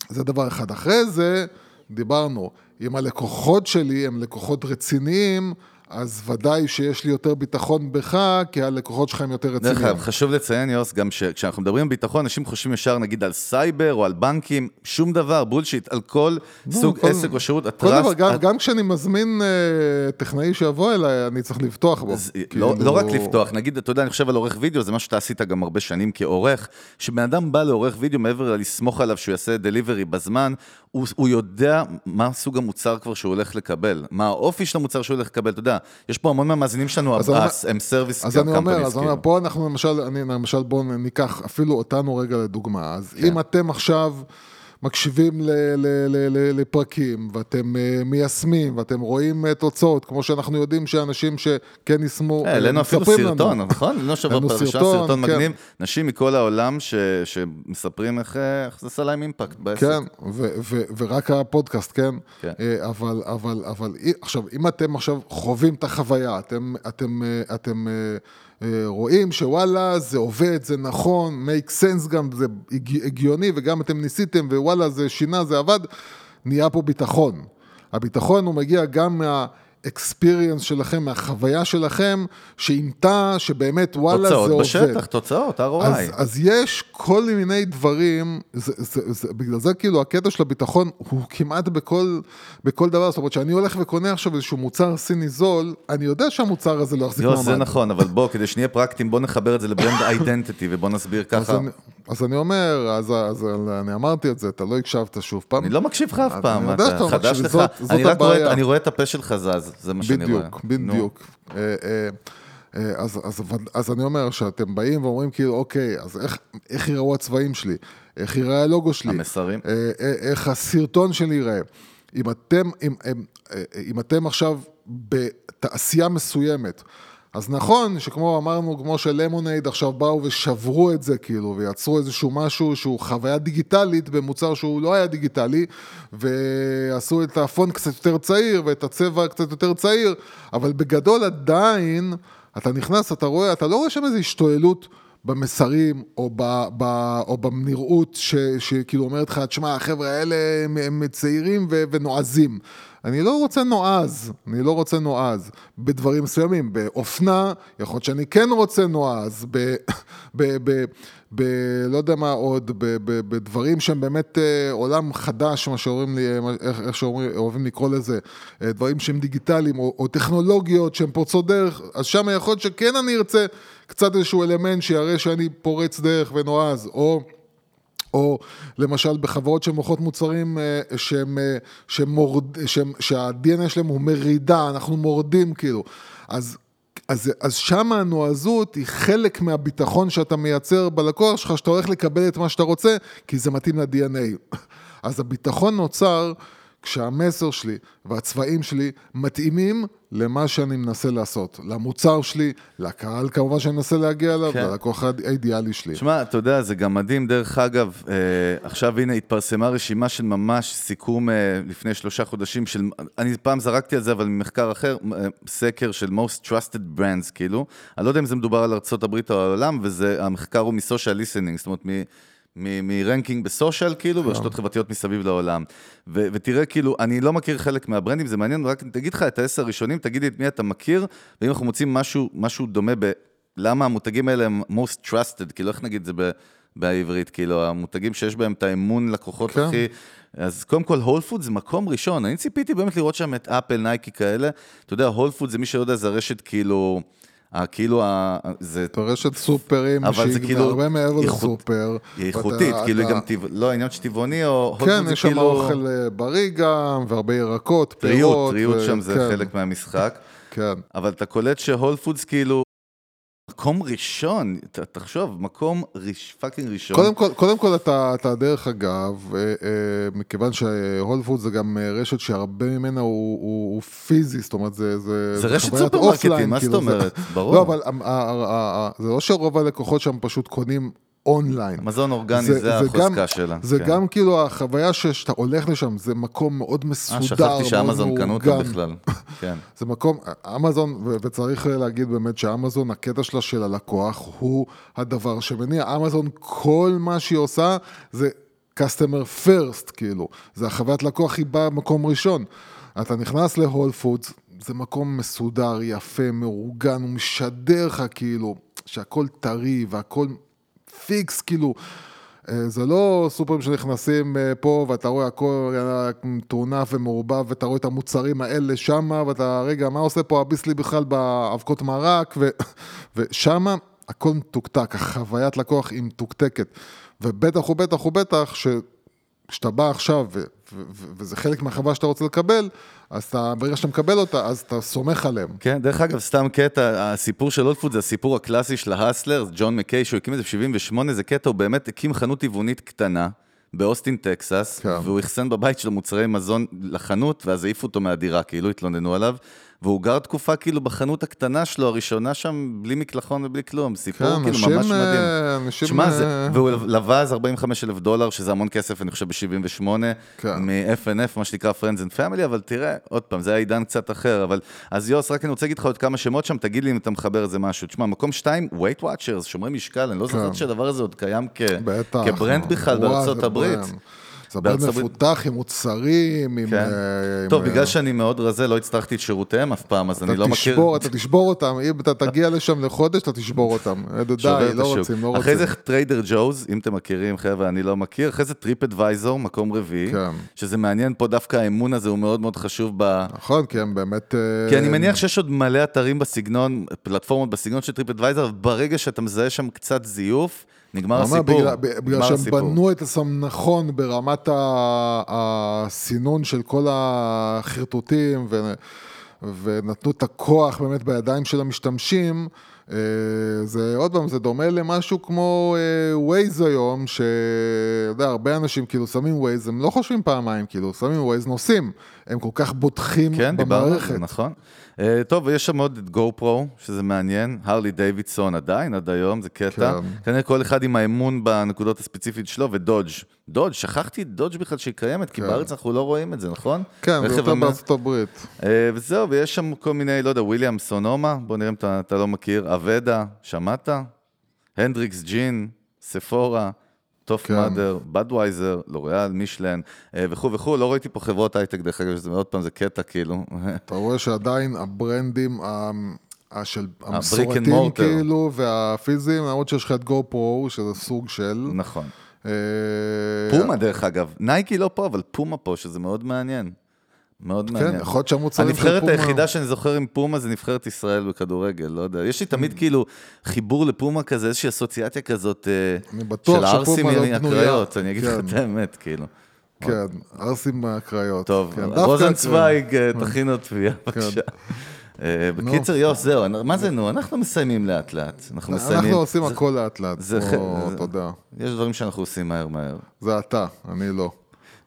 זה דבר אחד. אחרי זה, דיברנו, אם הלקוחות שלי הם לקוחות רציניים, אז ודאי שיש לי יותר ביטחון בך, כי הלקוחות שלך הם יותר דרך רציניים. אגב, חשוב לציין, יוס, גם שכשאנחנו מדברים על ביטחון, אנשים חושבים ישר נגיד על סייבר או על בנקים, שום דבר, bullshit, על כל סוג כל- עסק או שירות, כל דבר, הטראסט, גם, הט- גם כשאני מזמין אה, טכנאי שיבוא אליי, אני צריך לבטוח בו. אז כאילו- לא, לא רק לפתוח, נגיד, אתה יודע, אני חושב על עורך וידאו, זה מה שאתה עשית גם הרבה שנים כעורך, שבן אדם בא לעורך וידאו, מעבר ללסמוך עליו שהוא יעשה דליברי בזמן, הוא, הוא יודע מה סוג המוצר כבר שהוא הולך לקבל, מה האופי של המוצר שהוא הולך לקבל, אתה יודע, יש פה המון מהמאזינים שלנו, אז אני אומר- הבאס, הם סרוויס אז אני אומר, אז אני אומר, כאילו. פה אנחנו למשל, אני למשל בואו ניקח אפילו אותנו רגע לדוגמה. אז אם אתם עכשיו מקשיבים ל- ל- ל- ל- לפרקים, ואתם אה, מיישמים, ואתם רואים אה, תוצאות, כמו שאנחנו יודעים שאנשים שכן יישמו, אה, העלינו אפילו מספרים לנו. סרטון, נכון? לא שבוע העלינו פרשה, סרטון, סרטון כן. מגניב. נשים מכל העולם ש- שמספרים איך איך זה עשה להם אימפקט בעסק. כן, ו- ו- ורק הפודקאסט, כן? כן. אבל, אבל, אבל, עכשיו, אם אתם עכשיו חווים את החוויה, אתם, אתם, אתם רואים שוואלה, זה עובד, זה נכון, make sense גם, זה הג- הגיוני, וגם אתם ניסיתם, ווואלה, זה שינה, זה עבד, נהיה פה ביטחון. הביטחון הוא מגיע גם מה... experience שלכם, מהחוויה שלכם, שאימתה שבאמת וואלה זה תוצאות עובד. בשטח, תוצאות, ROI. אז, אז יש כל מיני דברים, זה, זה, זה, בגלל זה כאילו הקטע של הביטחון הוא כמעט בכל, בכל דבר, זאת אומרת שאני הולך וקונה עכשיו איזשהו מוצר סיני זול, אני יודע שהמוצר הזה לא יחזיק מעמד. זה נכון, אבל בוא, כדי שנהיה פרקטיים, בוא נחבר את זה לברנד אידנטיטי, ובוא נסביר אז ככה. אני, אז אני אומר, אז, אז אני אמרתי את זה, אתה לא הקשבת שוב פעם. אני לא מקשיב לך אף פעם, אתה חדש לך. אני רואה את הפה שלך זז, זה מה שאני רואה. בדיוק, בדיוק. אה, אה, אה, אז, אז, אז אני אומר שאתם באים ואומרים כאילו, אוקיי, אז איך, איך יראו הצבעים שלי? איך ייראה הלוגו שלי? המסרים. איך הסרטון שלי ייראה? אם אתם, אם, אם, אם אתם עכשיו בתעשייה מסוימת, אז נכון שכמו אמרנו, כמו שלמונייד עכשיו באו ושברו את זה כאילו, ויצרו איזשהו משהו שהוא חוויה דיגיטלית במוצר שהוא לא היה דיגיטלי, ועשו את הפונט קצת יותר צעיר ואת הצבע קצת יותר צעיר, אבל בגדול עדיין, אתה נכנס, אתה רואה, אתה לא רואה שם איזו השתוללות. במסרים או, ב, ב, או בנראות ש, שכאילו אומרת לך, תשמע, החבר'ה האלה הם, הם צעירים ו, ונועזים. אני לא רוצה נועז, אני לא רוצה נועז בדברים מסוימים. באופנה, יכול להיות שאני כן רוצה נועז, ב... ב, ב ב... לא יודע מה עוד, ב, ב, בדברים שהם באמת אה, עולם חדש, מה שאומרים לי, איך, איך שאוהבים לקרוא לזה, אה, דברים שהם דיגיטליים, או, או טכנולוגיות שהן פורצות דרך, אז שם יכול להיות שכן אני ארצה קצת איזשהו אלמנט שיראה שאני פורץ דרך ונועז, או... או למשל בחברות שמוכרות מוצרים אה, שהם, אה, שהם מורד, שהם, שה-DNA שלהם הוא מרידה, אנחנו מורדים כאילו. אז, אז, אז שם הנועזות היא חלק מהביטחון שאתה מייצר בלקוח שלך, שאתה הולך לקבל את מה שאתה רוצה, כי זה מתאים ל-DNA. אז הביטחון נוצר כשהמסר שלי והצבעים שלי מתאימים למה שאני מנסה לעשות, למוצר שלי, לקהל כמובן שאני מנסה להגיע אליו, כן. ללקוח האידיאלי שלי. שמע, אתה יודע, זה גם מדהים, דרך אגב, אה, עכשיו הנה התפרסמה רשימה של ממש סיכום אה, לפני שלושה חודשים של, אני פעם זרקתי על זה, אבל ממחקר אחר, אה, סקר של most trusted brands, כאילו, אני לא יודע אם זה מדובר על ארה"ב או העולם, והמחקר הוא מ social listening, זאת אומרת, מ... מ ranking ב social, כאילו, ברשתות חברתיות מסביב לעולם. ו- ותראה, כאילו, אני לא מכיר חלק מהברנדים, זה מעניין, רק תגיד לך את העשר הראשונים, תגיד לי את מי אתה מכיר, ואם אנחנו מוצאים משהו, משהו דומה ב... למה המותגים האלה הם most trusted, כאילו, איך נגיד את זה ב- בעברית, כאילו, המותגים שיש בהם את האמון לקוחות כן. הכי... אז קודם כל, הול פוד זה מקום ראשון. אני ציפיתי באמת לראות שם את אפל, נייקי כאלה. אתה יודע, הול פוד זה מי שלא יודע, זה רשת כאילו... ה- כאילו, ה- זה אתה רשת סופרים אבל זה שהיא כאילו הרבה מעבר לסופר. היא איכותית, כאילו היא גם טבע, לא העניין שטבעוני או... כן, זה יש שם כאילו- אוכל אה, בריא גם, והרבה ירקות, פירות. טריות, טריות שם זה כן, חלק מהמשחק. כן. אבל אתה קולט שהול פודס כאילו... מקום ראשון, ת- תחשוב, מקום ריש, fucking ראשון. קודם כל, קודם כל אתה, אתה דרך אגב, אה, אה, מכיוון שהול פוד זה גם אה, רשת שהרבה ממנה הוא, הוא, הוא פיזי, זאת אומרת זה... זה, זה רשת סופרמרקטים, מה זאת כאילו, אומרת? ברור. לא, אבל ה- ה- ה- ה- זה לא שרוב הלקוחות שם פשוט קונים אונליין. מזון אורגני זה החוזקה גם, שלה. זה כן. גם כאילו החוויה שאתה הולך לשם, זה מקום מאוד מסודר, אה, שכחתי שאמזון קנו מאורגן. בכלל. כן. זה מקום, אמזון, וצריך להגיד באמת שאמזון, הקטע שלה של הלקוח הוא הדבר שמניע. אמזון, כל מה שהיא עושה זה customer first, כאילו. זה החוויית לקוח, היא באה במקום ראשון. אתה נכנס להול פודס, זה מקום מסודר, יפה, מאורגן, הוא משדר לך כאילו שהכל טרי והכל פיקס, כאילו. אה, זה לא סופרים שנכנסים אה, פה ואתה רואה הכל אה, מטורנף ומעורבב ואתה רואה את המוצרים האלה שמה ואתה, רגע, מה עושה פה הביסלי בכלל באבקות מרק ו, ושמה הכל מתוקתק, החוויית לקוח היא מתוקתקת ובטח ובטח ובטח שכשאתה בא עכשיו וזה חלק מהחוויה שאתה רוצה לקבל, אז אתה, ברגע שאתה מקבל אותה, אז אתה סומך עליהם. כן, דרך אגב, סתם קטע, הסיפור של הולפוד זה הסיפור הקלאסי של ההסלר, ג'ון מקיי, שהוא הקים את זה ב-78, זה קטע, הוא באמת הקים חנות טבעונית קטנה. באוסטין, טקסס, כן. והוא אחסן בבית שלו מוצרי מזון לחנות, ואז העיפו אותו מהדירה, כאילו התלוננו עליו, והוא גר תקופה כאילו בחנות הקטנה שלו, הראשונה שם, בלי מקלחון ובלי כלום, סיפור כן, כאילו אנשים, ממש מדהים. אה, אנשים, שמע, זה, אה, והוא לווה אז 45 אלף דולר, שזה המון כסף, אני חושב, ב-78, כן. מ-FNF, מה שנקרא Friends and Family, אבל תראה, עוד פעם, זה היה עידן קצת אחר, אבל... אז יוס, רק אני רוצה להגיד לך עוד כמה שמות שם, תגיד לי אם אתה מחבר איזה משהו. תשמע, מקום שתיים, Weight Watchers, שומרי משקל, אני לא זוכר כן. שהדבר הזה עוד קיים כ... בטח. כברנד בכלל וואו, בארצות הברית. ברנד. זה הברית- מפותח עם מוצרים, עם... כן. אה, טוב, בגלל אה, שאני מאוד רזה, לא הצטרכתי את שירותיהם אף פעם, אז אני לא מכיר... אתה תשבור אותם, אם אתה תגיע לשם לחודש, אתה תשבור אותם. די, שובר את לא. רוצים, לא רוצים. אחרי זה טריידר ג'וז, אם אתם מכירים, חבר'ה, אני לא מכיר. אחרי זה טריפ אדוויזור, מקום רביעי. כן. שזה מעניין, פה דווקא האמון הזה הוא מאוד מאוד חשוב ב... נכון, כי הם באמת... אה, כי אני מניח שיש עוד מלא אתרים בסגנון, פלטפורמות בסגנון של טריפ אדוויזר, ברגע שאתה מזהה שם קצת זיוף, נגמר הסיפור. בגלל- בגלל נגמר שהם הסיפור. בנו את עצמם נכון ברמת הסינון של כל החרטוטים ו- ונתנו את הכוח באמת בידיים של המשתמשים. אה, זה עוד פעם, זה דומה למשהו כמו ווייז היום, שאתה יודע, הרבה אנשים כאילו שמים ווייז, הם לא חושבים פעמיים, כאילו, שמים ווייז, נוסעים, הם כל כך בוטחים כן, דיברנו במערכת. זה, נכון. אה, טוב, ויש שם עוד את גו פרו, שזה מעניין, הרלי דיווידסון עדיין, עד היום, זה קטע. כן. כנראה כל אחד עם האמון בנקודות הספציפית שלו, ודודג'. Dodge, שכחתי את Dodge בכלל שהיא קיימת, כי כן. בארץ אנחנו לא רואים את זה, נכון? כן, זה יותר המ- בארצות הברית. אה, וזהו, ויש שם כל מיני, לא יודע, Williams Sonoma, בוא נראה אם אתה, אתה לא מכיר, Aveda, שמעת? Hendrick's Gin, Sephora, Tough כן. Mudder, Budweiser, L'Oréal, Michelin, אה, וכו' וכו', לא ראיתי פה חברות הייטק, דרך אגב, שזה עוד פעם, זה קטע כאילו. אתה רואה שעדיין הברנדים של המסורתיים. כאילו, והפיזיים, למרות שיש לך את GoPro, שזה סוג של... נכון. אה, פומה, דרך אגב, נייקי לא פה, אבל פומה פה, שזה מאוד מעניין. מאוד מעניין. כן, יכול להיות שהמוצרים של הנבחרת פומה... היחידה שאני זוכר עם פומה זה נבחרת ישראל בכדורגל, לא יודע. יש לי תמיד כאילו חיבור לפומה כזה, איזושהי אסוציאציה כזאת אה, של הערסים לא מהקריות. אני אגיד לך כן. את האמת, כאילו. כן, ערסים מהקריות. טוב, כן, רוזנצוויג, אה, תכין עוד תביעה, כן. בבקשה. אה, בקיצר, יוס, זהו, מה זה נו? אנחנו מסיימים לאט לאט. אנחנו מסיימים. אנחנו עושים הכל לאט לאט. אתה יודע. יש דברים שאנחנו עושים מהר מהר. זה אתה, אני לא.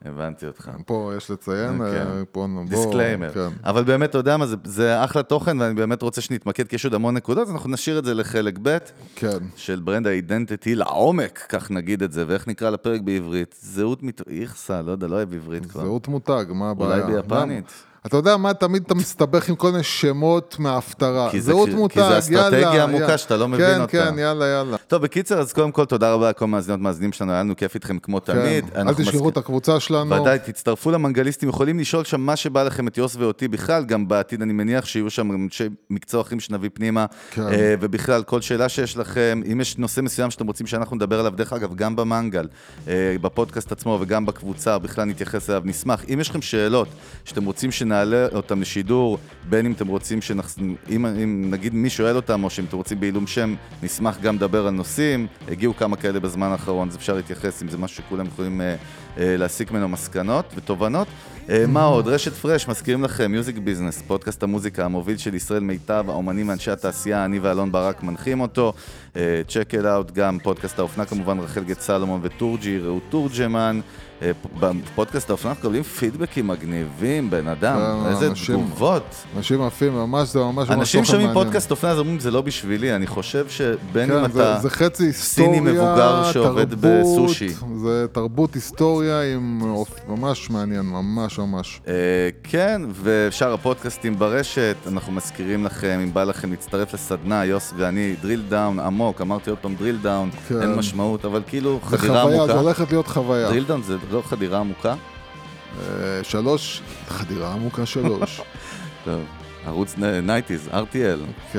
הבנתי אותך. פה יש לציין, כן. אה, פה בוא... disclaimer. כן. אבל באמת, אתה יודע מה, זה, זה אחלה תוכן, ואני באמת רוצה שנתמקד, כי יש עוד המון נקודות, אז אנחנו נשאיר את זה לחלק ב' כן. של brand ה identity לעומק, כך נגיד את זה, ואיך נקרא לפרק בעברית? זהות מת... איכסה, לא יודע, לא אוהב עברית כבר. זהות מותג, מה הבעיה? אולי ביפנית. אתה יודע מה, תמיד אתה מסתבך עם כל מיני שמות מההפטרה. כי זה- זהות כי מותג, זה יאללה. אסטרטגיה עמוקה. שאתה לא מבין כן, אותה. כן, יאללה, יאללה. טוב, בקיצר, אז קודם כל, תודה רבה לכל מאזינות מאזינים שלנו, היה לנו כיף איתכם כמו תמיד. כן. אל אנחנו תשכחו את הקבוצה שלנו. ודאי, תצטרפו למנגליסטים, יכולים לשאול שם מה שבא לכם את יוס ואותי בכלל, גם בעתיד אני מניח שיהיו שם אנשי מקצוע אחרים שנביא פנימה, כן. אה, ובכלל, כל שאלה שיש לכם, אם יש נושא מסוים שאתם רוצים שאנחנו נדבר עליו, דרך אגב, גם במנגל, אה, בפודקאסט עצמו וגם בקבוצה, בכלל נתייחס אליו, נשמח. אם יש לכם שאלות שאתם רוצים שנ... שנעלה אותם לשידור, בין אם אתם רוצים שנח... אם, אם נגיד מי שואל אותם, או שאם אתם רוצים בעילום שם, נשמח גם לדבר על נושאים. הגיעו כמה כאלה בזמן האחרון, אז אפשר להתייחס אם זה משהו שכולם יכולים אה, אה, להסיק ממנו מסקנות ותובנות. אה, מה עוד? רשת פרש, מזכירים לכם, Music Business, פודקאסט המוזיקה המוביל של ישראל מיטב, האומנים ואנשי התעשייה, אני ואלון ברק מנחים אותו. check it out, גם פודקאסט האופנה כמובן, רחל גט סלומון וטורג'י, ראו תורג'מן. בפודקאסט האופנה אנחנו מקבלים פידבקים מגניבים, בן אדם, אה, איזה אנשים- תגובות. אנשים עפים, ממש, זה ממש ממש אנשים תוכן שומעים מעניין. פודקאסט אופנה, אז אומרים, זה לא בשבילי, אני חושב שבין אם כן, אתה... זה, זה חצי היסטוריה, סיני מבוגר שעובד בסושי. זה תרבות היסטוריה עם ממש מעניין, ממש ממש. אה, כן, ושאר הפודקאסטים ברשת, אנחנו מזכירים לכם, אם בא לכם להצטרף לסדנה, יוס ואני, drill down עמוק, אמרתי עוד פעם down, כן. אין משמעות, אבל כאילו זה חדירה חוויה, עמוקה. זה הולכת להיות חוויה. drill down זה לא חדירה עמוקה? אה, שלוש, חדירה עמוקה שלוש. טוב, ערוץ nineties, RTL. כן.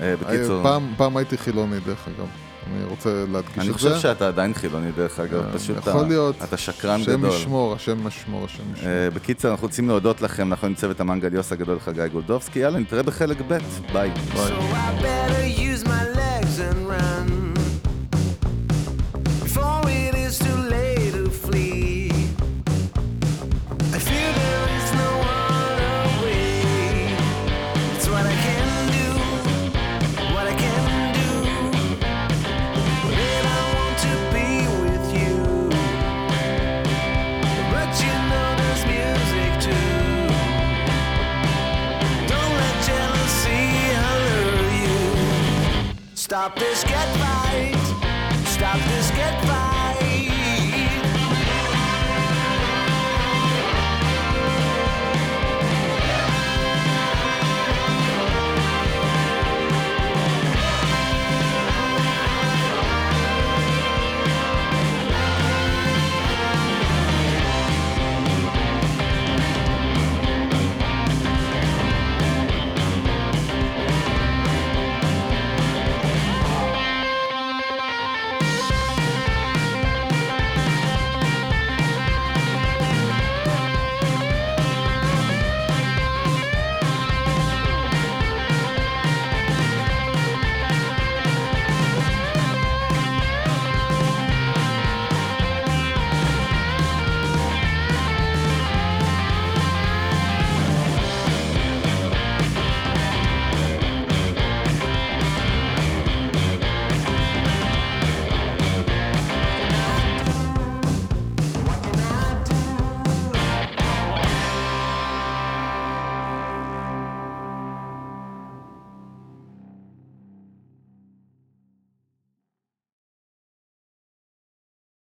אה, בקיצור, פעם, הייתי חילוני, דרך אגב. אני רוצה להדגיש אני את חושב זה. שאתה עדיין חילוני דרך אגב, אה, פשוט יכול אתה- להיות. אתה שקרן השם גדול. ישמור, השם ישמור, השם ישמור. אה, בקיצר, אנחנו רוצים להודות לכם, אנחנו עם צוות המנגל יוס הגדול חגי גולדובסקי, יאללה, נתראה בחלק ב', ביי. stop this! get back.